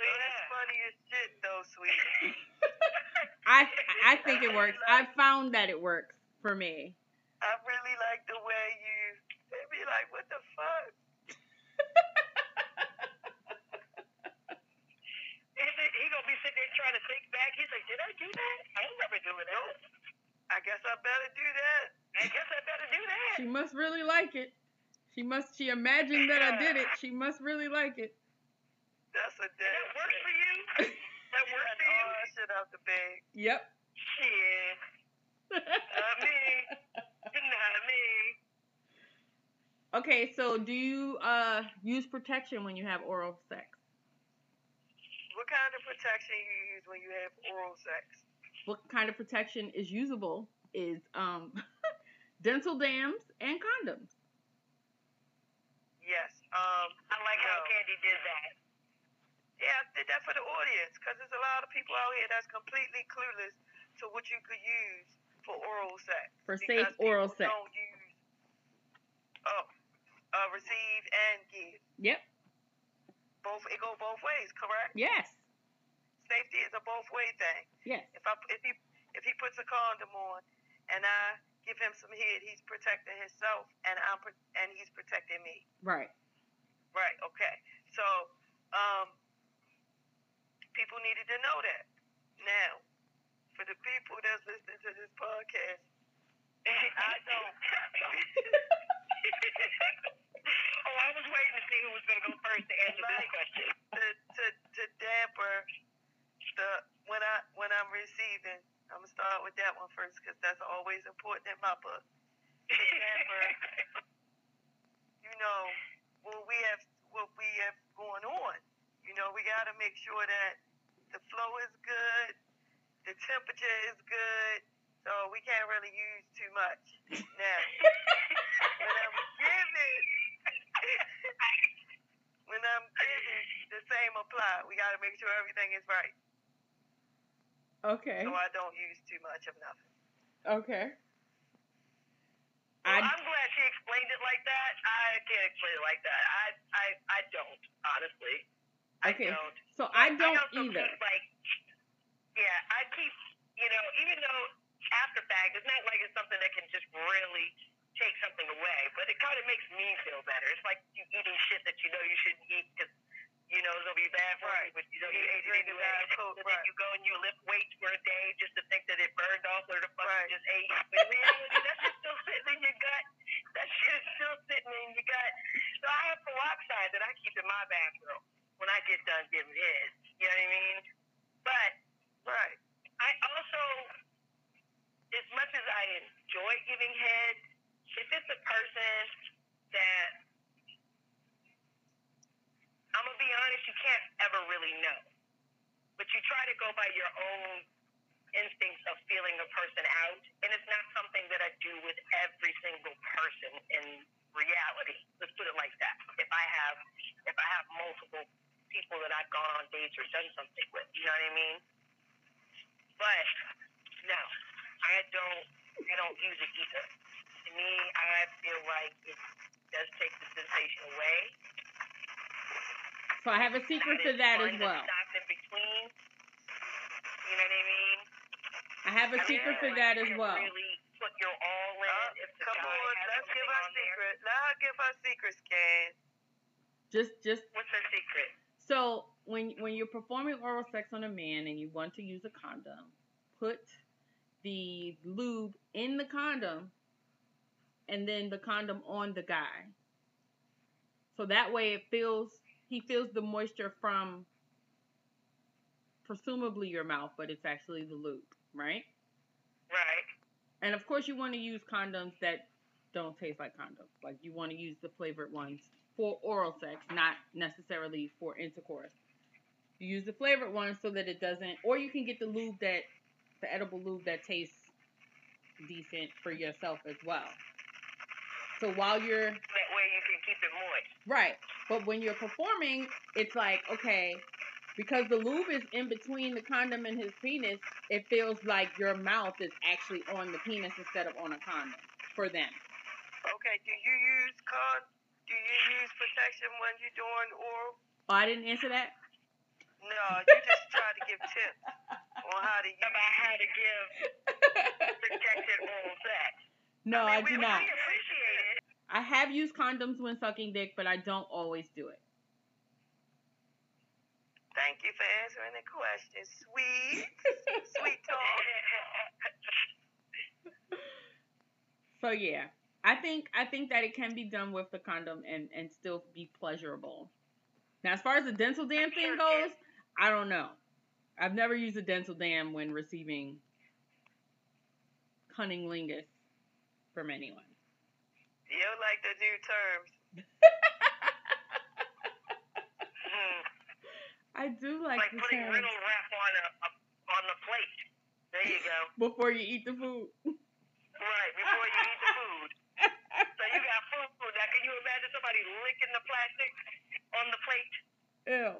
Oh, that's funny as shit, though, sweetie. I I think it works. I found that it works for me. I really like the way you. They be like, what the fuck? Is it, he gonna be sitting there trying to think back. He's like, did I do that? I don't remember doing that. I guess I better do that. I guess I better do that. She must really like it. She must. She imagined that I did it. She must really like it. That's a And damn that works shame. for you? That works And for you? all that shit out the bag. Yep. Shit. Not me. Not me. okay, so do you uh use protection when you have oral sex? What kind of protection you use when you have oral sex? What kind of protection is usable is um dental dams and condoms. Yes. Um. I like how Candy did that. Yeah, I did that for the audience because there's a lot of people out here that's completely clueless to what you could use for oral sex. For safe oral sex. Don't use. Oh, uh, receive and give. Yep. Both it go both ways, correct? Yes. Safety is a both way thing. Yes. If I if he if he puts a condom on and I give him some head, he's protecting himself and I'm and he's protecting me. Right. Right. Okay. So, um, people needed to know that. Now, for the people that's listening to this podcast, I don't. oh, I was waiting to see who was going to go first to answer this question. to, to to damper the when I when I'm receiving. I'm gonna start with that one first because that's always important in my book. To damper, you know, what we have what we have going on. You know, we got to make sure that the flow is good, the temperature is good, so we can't really use too much. Now, when I'm giving, when I'm giving, the same apply. We got to make sure everything is right, Okay. so I don't use too much of nothing. Okay. Well, I'm glad she explained it like that. I can't explain it like that. I I, I don't, honestly. I Okay. don't. so I don't also either. Keep, like, yeah, I keep, you know, even though after fact, it's not like it's something that can just really take something away, but it kind of makes me feel better. It's like you eating shit that you know you shouldn't eat because you know it's gonna be bad for Right. you, but you know You you ate it anyway. And Coke, then right. you go and you lift weights for a day just to think that it burned off or the fuck Right. you just ate. But in reality, that shit's still sitting in your gut. That shit is still sitting in your gut. So I have peroxide that I keep in my bathroom when I get done giving head. You know what I mean? But Right. I also, as much as I enjoy giving head, if it's a person that, I'm gonna be honest, you can't ever really know. But you try to go by your own instincts of feeling a person out, and it's not something that I do with every single person in reality. Let's put it like that. If I have, if I have multiple people that I've gone on dates or done something with, you know what I mean? But no, I don't. I don't use it either. To me, I feel like it does take the sensation away. So I have a secret to that as well. Stop in between. You know what I mean? I have a I secret feel to like that as well. Really put your all in. Uh, if the come guy on, has let's give our on there. secret. Let her give her secrets, Can. Just just What's her secret? So when when you're performing oral sex on a man and you want to use a condom, put the lube in the condom and then the condom on the guy. So that way it feels he feels the moisture from presumably your mouth, but it's actually the lube, right? Right. And of course, you want to use condoms that don't taste like condoms. Like you want to use the flavored ones for oral sex, not necessarily for intercourse. You use the flavored one so that it doesn't, or you can get the lube that, the edible lube that tastes decent for yourself as well. So while you're That way you can keep it moist. Right. But when you're performing, it's like, okay, because the lube is in between the condom and his penis, it feels like your mouth is actually on the penis instead of on a condom for them. Okay. Do you use con? Do you use protection when you're doing oral? Oh, I didn't answer that? No, you just try to give tips on how to use. About how to give protected oral sex. no, I, mean, we, do not. We appreciate it. I have used condoms when sucking dick, but I don't always do it. Thank you for answering the question, sweet, sweet talk. So yeah. I think I think that it can be done with the condom and and still be pleasurable. Now, as far as the dental dam thing goes, I don't know. I've never used a dental dam when receiving cunnilingus from anyone. You like the new terms. Mm. I do like like the putting term rental wrap on a, a on the plate. There you go. before you eat the food. Right before you eat the food. So you got food. Now, can you imagine somebody licking the plastic on the plate? Ew.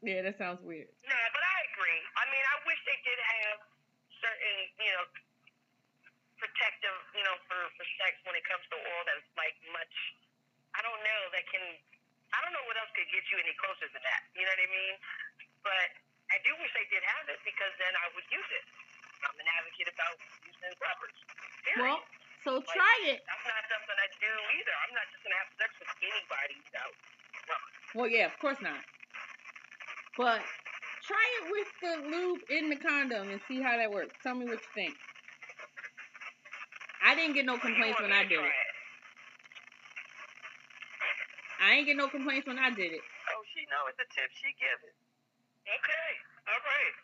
Yeah, that sounds weird. Nah, but I agree. I mean, I wish they did have certain, you know, protective, you know, for, for sex when it comes to oil that's like much, I don't know, that can, I don't know what else could get you any closer than that. You know what I mean? But I do wish they did have it because then I would use it. I'm an advocate about using rubbers. Period. Well, so try it. That's not something I do either. I'm not just gonna have sex with anybody without rubbers. Well, yeah, of course not. But try it with the lube in the condom and see how that works. Tell me what you think. I didn't get no complaints when I did to try it. I ain't get no complaints when I did it. Oh, she know it's a tip she giving. Okay, all right.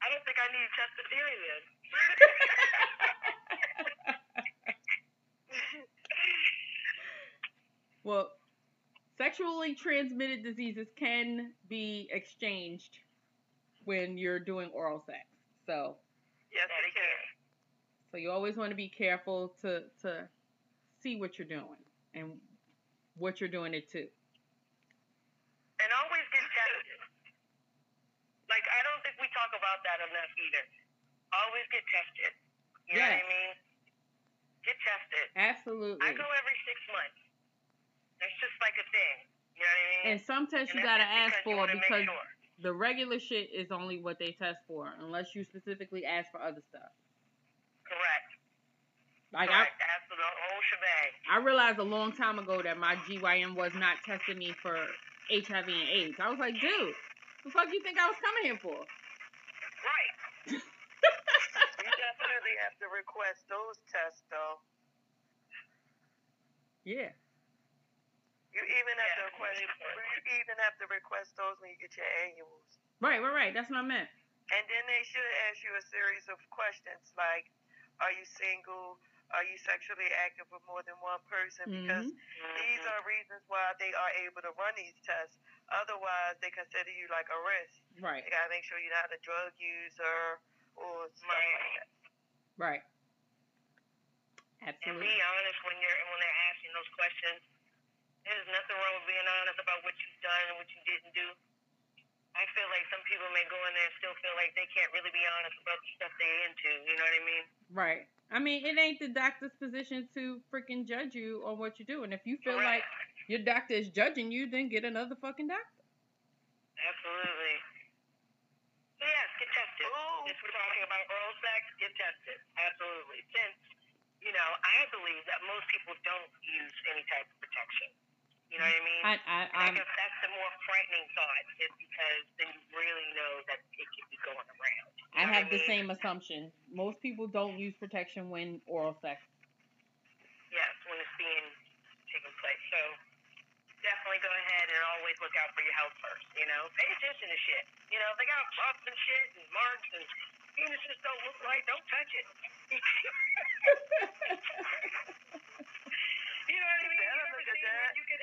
I don't think I need Chester Theory then. Well, sexually transmitted diseases can be exchanged when you're doing oral sex. So, Yes, they can. so you always want to be careful to to see what you're doing and what you're doing it to. and always get tested. Like I don't think we talk about that enough either. Always get tested. You know what I mean? Get tested. Absolutely. I go every six months. That's just like a thing. You know what I mean? And some tests you gotta ask just because you for wanna because sure. the regular shit is only what they test for, unless you specifically ask for other stuff. Correct. Like I, Correct. That's the whole shebang. I realized a long time ago that my GYN was not testing me for HIV and AIDS. I was like, dude, the fuck you think I was coming here for? Right. You definitely have to request those tests, though. Yeah. You even have to request. You even have to request those when you get your annuals. Right, right, right. That's what I meant. And then they should ask you a series of questions like, are you single? Are you sexually active with more than one person? Because Mhm. these are reasons why they are able to run these tests. Otherwise, they consider you like a risk. Right, They gotta make sure you're not a drug user or stuff Right. like that. right. And be honest when you're when they're asking those questions. There's nothing wrong with being honest about what you've done and what you didn't do. I feel like some people may go in there and still feel like they can't really be honest about the stuff they're into. You know what I mean? Right. I mean, it ain't the doctor's position to freaking judge you on what you do. And if you feel like your doctor is judging you, then get another fucking doctor. Absolutely. So yes, get tested. Ooh. If we're talking about oral sex, get tested. Absolutely. Since, you know, I believe that most people don't use any type of protection. You know what I mean? I, I, I guess that's the more frightening thought, is because then you really know that it could be going around. You I know have what the mean? same assumption. Most people don't use protection when oral sex. Yes, when it's being taken place. So definitely go ahead and always look out for your health first. You know, pay attention to shit. You know, if they got bumps and shit and marks and penises don't look right, don't touch it. you know what I mean? You Better ever look at seen that. you could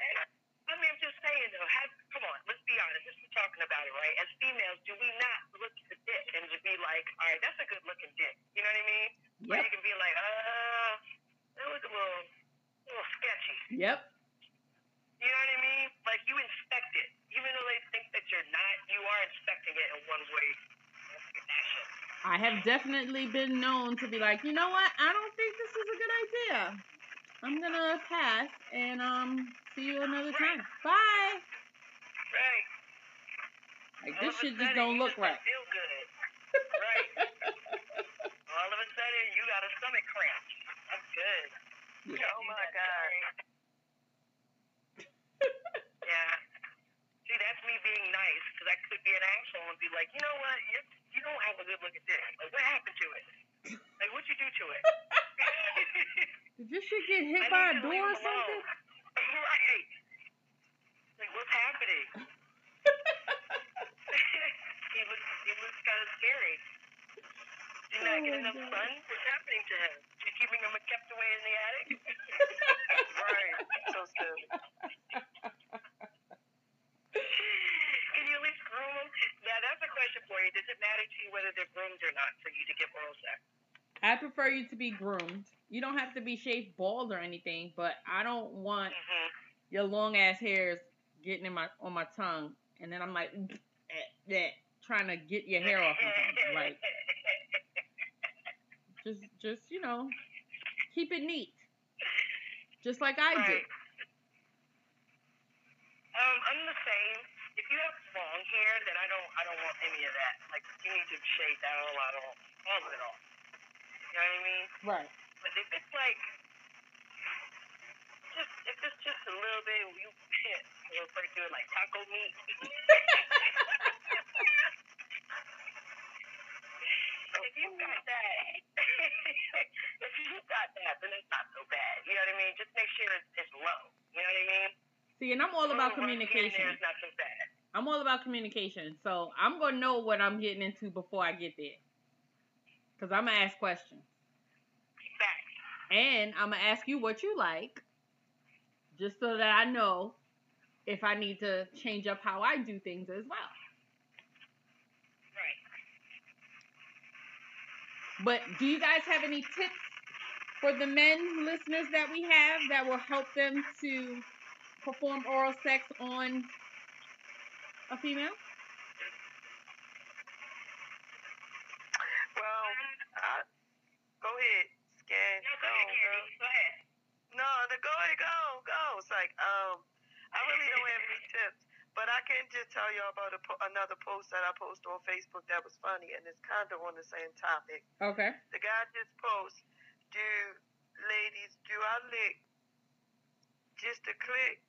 I mean, I'm just saying though, have, come on, let's be honest. Talking about it, right? As females, do we not look at the dick and just be like, all right, that's a good looking dick. You know what I mean? Where you can be like, uh, that was a little, a little sketchy. Yep. You know what I mean? Like you inspect it, even though they think that you're not. You are inspecting it in one way. I have definitely been known to be like, you know what? I don't think this is a good idea. I'm gonna pass and um see you another time. Bye. Right. Like All this shit just don't look just right. Feel good. right. All of a sudden, you got a stomach cramp. That's good. Yeah. Oh my God. yeah. See, that's me being nice because I could be an asshole and be like, you know what? You, you don't have a good look at this. Like, what happened to it? Like, what'd you do to it? Did your shit get hit by a door or something? right. Like, what's happening? he looks, he looks kind of scary. Did not get Oh, enough God. sun? What's happening to him? You keeping him kept away in the attic? Right. So silly. Can you at least groom them? Now, that's a question for you. Does it matter to you whether they're groomed or not for you to get oral sex? I prefer you to be groomed. You don't have to be shaved bald or anything, but I don't want Mm-hmm. your long ass hairs getting in my on my tongue, and then I'm like, eh, trying to get your hair off or something. Like, just, just you know, keep it neat, just like I do. Right. Um, I'm the same. If you have long hair, then I don't, I don't want any of that. Like, you need to shave that all out, all, all of it off. You know what I mean? Right. But if it's like, just if it's just a little bit, you you refer to it like taco meat. if you got that, if you got that, then it's not so bad. You know what I mean? Just make sure it's, it's low. You know what I mean? See, and I'm all about Little rust here and communication. there is not so bad. I'm all about communication. So I'm gonna know what I'm getting into before I get there. Cause I'm gonna ask questions. Facts. And I'm gonna ask you what you like. Just so that I know if I need to change up how I do things as well. Right. But do you guys have any tips for the men listeners that we have that will help them to perform oral sex on a female? Well, I, go ahead, Scan. No, go Go, ahead, girl. Candy. Go ahead. No, the go ahead, go, go. It's like, um, I really don't have any tips, but I can just tell y'all about a po- another post that I posted on Facebook that was funny, and it's kind of on the same topic. Okay. The guy just posts, do ladies, do I lick just a click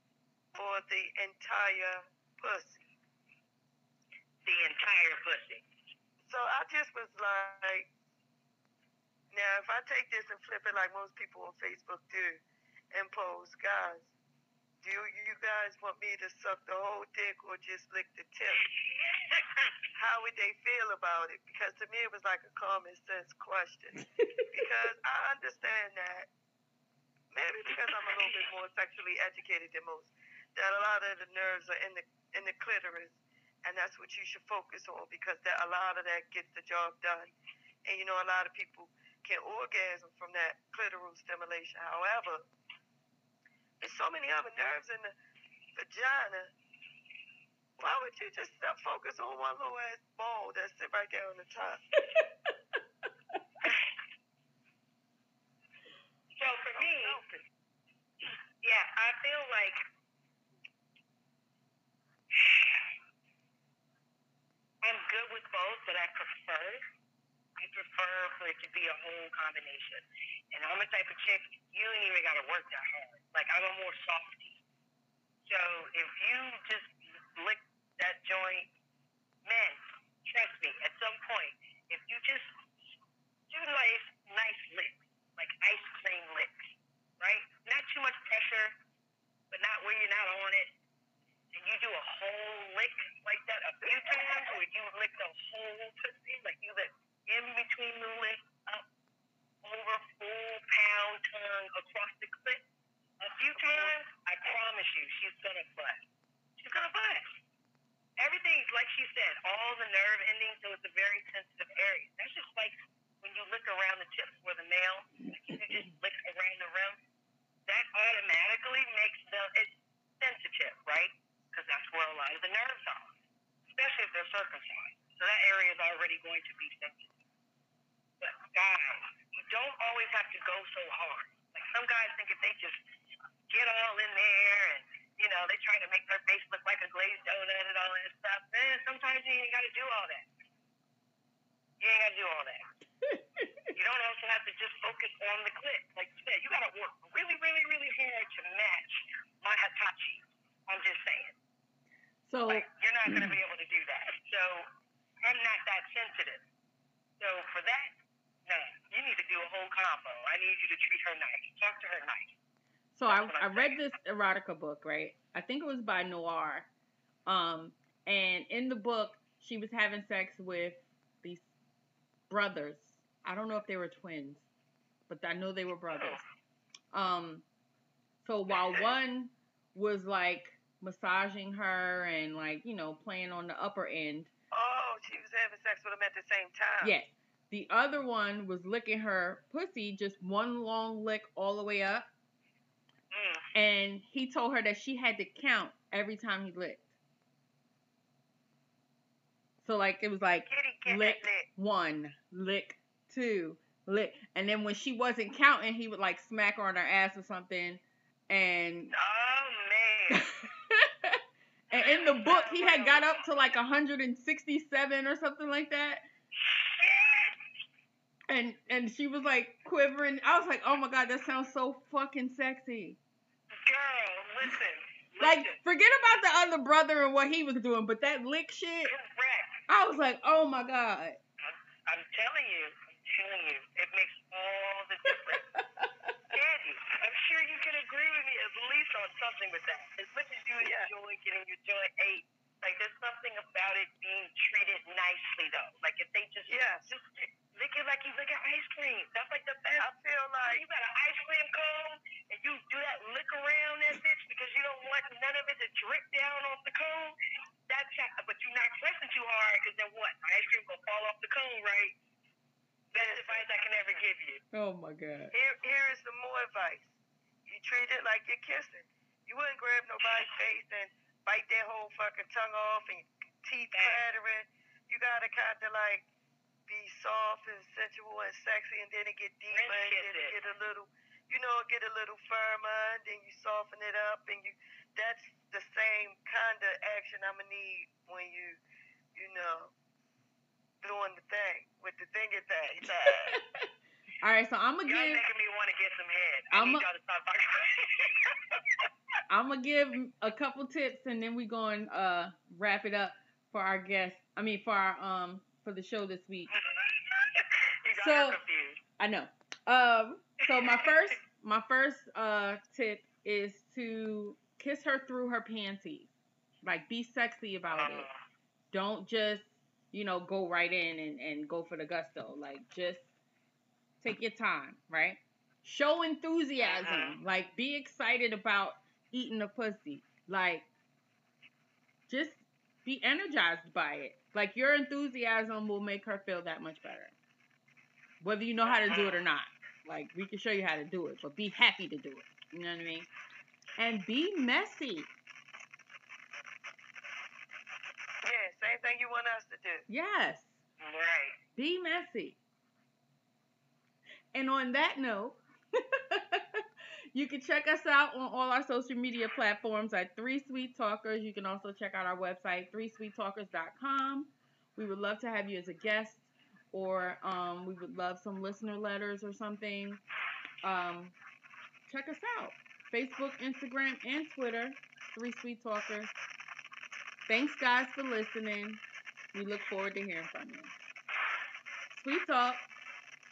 or the entire pussy? The entire pussy. So I just was like, now if I take this and flip it like most people on Facebook do and post, guys, do you guys want me to suck the whole dick or just lick the tip? How would they feel about it? Because to me it was like a common sense question. because I understand that maybe because I'm a little bit more sexually educated than most, that a lot of the nerves are in the in the clitoris, and that's what you should focus on because that a lot of that gets the job done. And you know, a lot of people can orgasm from that clitoral stimulation. However, there's so many other nerves in the vagina. Why would you just stop focus on one little ass ball that's sit right there on the top? So for me, yeah, I feel like I'm good with both, but I prefer I prefer for it to be a whole combination. And I'm the type of chick you ain't even gotta work that hard. Like I'm a more softie. So if you just lick that joint, men, trust me, at some point, if you just do nice nice licks, like ice cream licks, right? Not too much pressure, but not where you're not on it. You do a whole lick like that a few times, where you lick the whole pussy, like you lick in between the lick, up, over, full pound tongue across the clit. A few times, I promise you, she's gonna bust. She's gonna bust. Everything's like she said, all the nerve endings, so it's a very sensitive area. That's just like when you lick around the tips for the male, like you just lick around the rim, that automatically makes them it's sensitive, right? Because that's where a lot of the nerves are, especially if they're circumcised. So that area is already going to be sensitive. But guys, you don't always have to go so hard. Like some guys think if they just get all in there and you know they try to make their face look like a glazed donut and all that stuff. Man, sometimes you ain't got to do all that. You ain't got to do all that. You don't also have to just focus on the clit. Like you said, you got to work really, really, really hard to match my Hitachi. I'm just saying. So Like, you're not going to be able to do that. So I'm not that sensitive. So for that, no, you need to do a whole combo. I need you to treat her nice. Talk to her nice. So I, That's I read saying. this erotica book, right? I think it was by Noire. Um, and in the book, she was having sex with these brothers. I don't know if they were twins, but I know they were brothers. Um, so while one was like massaging her and like you know playing on the upper end, Oh, she was having sex with him at the same time. yes, the other one was licking her pussy, just one long lick all the way up. Mm. and he told her that she had to count every time he licked. So like it was like Kitty lick. one, lick two, lick, and then when she wasn't counting, he would like smack her on her ass or something. And Oh man. and in the book, he had got up to like 167 or something like that. And and she was like quivering. I was like, oh my god, that sounds so fucking sexy. Girl, listen. Like, forget about the other brother and what he was doing, but that lick shit, Correct. I was like, oh my god. I'm telling you. I'm telling you. It makes all the difference. Andy, you can agree with me at least on something with that. As much as you Yeah. enjoy getting your joint ate, like there's something about it being treated nicely though. Like if they just Yes. just lick it like you lick an ice cream. That's like the best. I feel like you got an ice cream cone and you do that lick around that bitch because you don't want none of it to drip down off the cone. That's how, but you're not pressing too hard because then what? The ice cream gonna fall off the cone, right? Best advice I can ever give you. Oh my god. here here is some more advice. Treat it like you're kissing. You wouldn't grab nobody's face and bite their whole fucking tongue off and teeth clattering. You gotta kinda like be soft and sensual and sexy and then it get deeper and then it get a little you know, it get a little firmer and then you soften it up and you that's the same kinda action I'ma need when you you know doing the thing with the thingy thing. All right, so I'm gonna Y'all give making me want to get some head. I I'm need a- y'all to stop. I'm gonna give a couple tips and then we going uh wrap it up for our guest. I mean for our um for the show this week. So-. I know. Um so my first my first uh tip is to kiss her through her panties. Like be sexy about it. Uh, don't just you know go right in and, and go for the gusto like just take your time right? Show enthusiasm. Uh-uh. Like be excited about eating the pussy. Like just be energized by it. Like your enthusiasm will make her feel that much better. Whether you know how to do it or uh-uh. not. Like we can show you how to do it but be happy to do it. You know what i mean? And be messy. Yeah, same thing you want us to do. yes. Right. Be messy. And on that note, you can check us out on all our social media platforms at Three Sweet Talkers. You can also check out our website, threesweettalkers.com. We would love to have you as a guest, or um, we would love some listener letters or something. Um, check us out Facebook, Instagram, and Twitter, Three Sweet Talkers. Thanks, guys, for listening. We look forward to hearing from you. Sweet talk.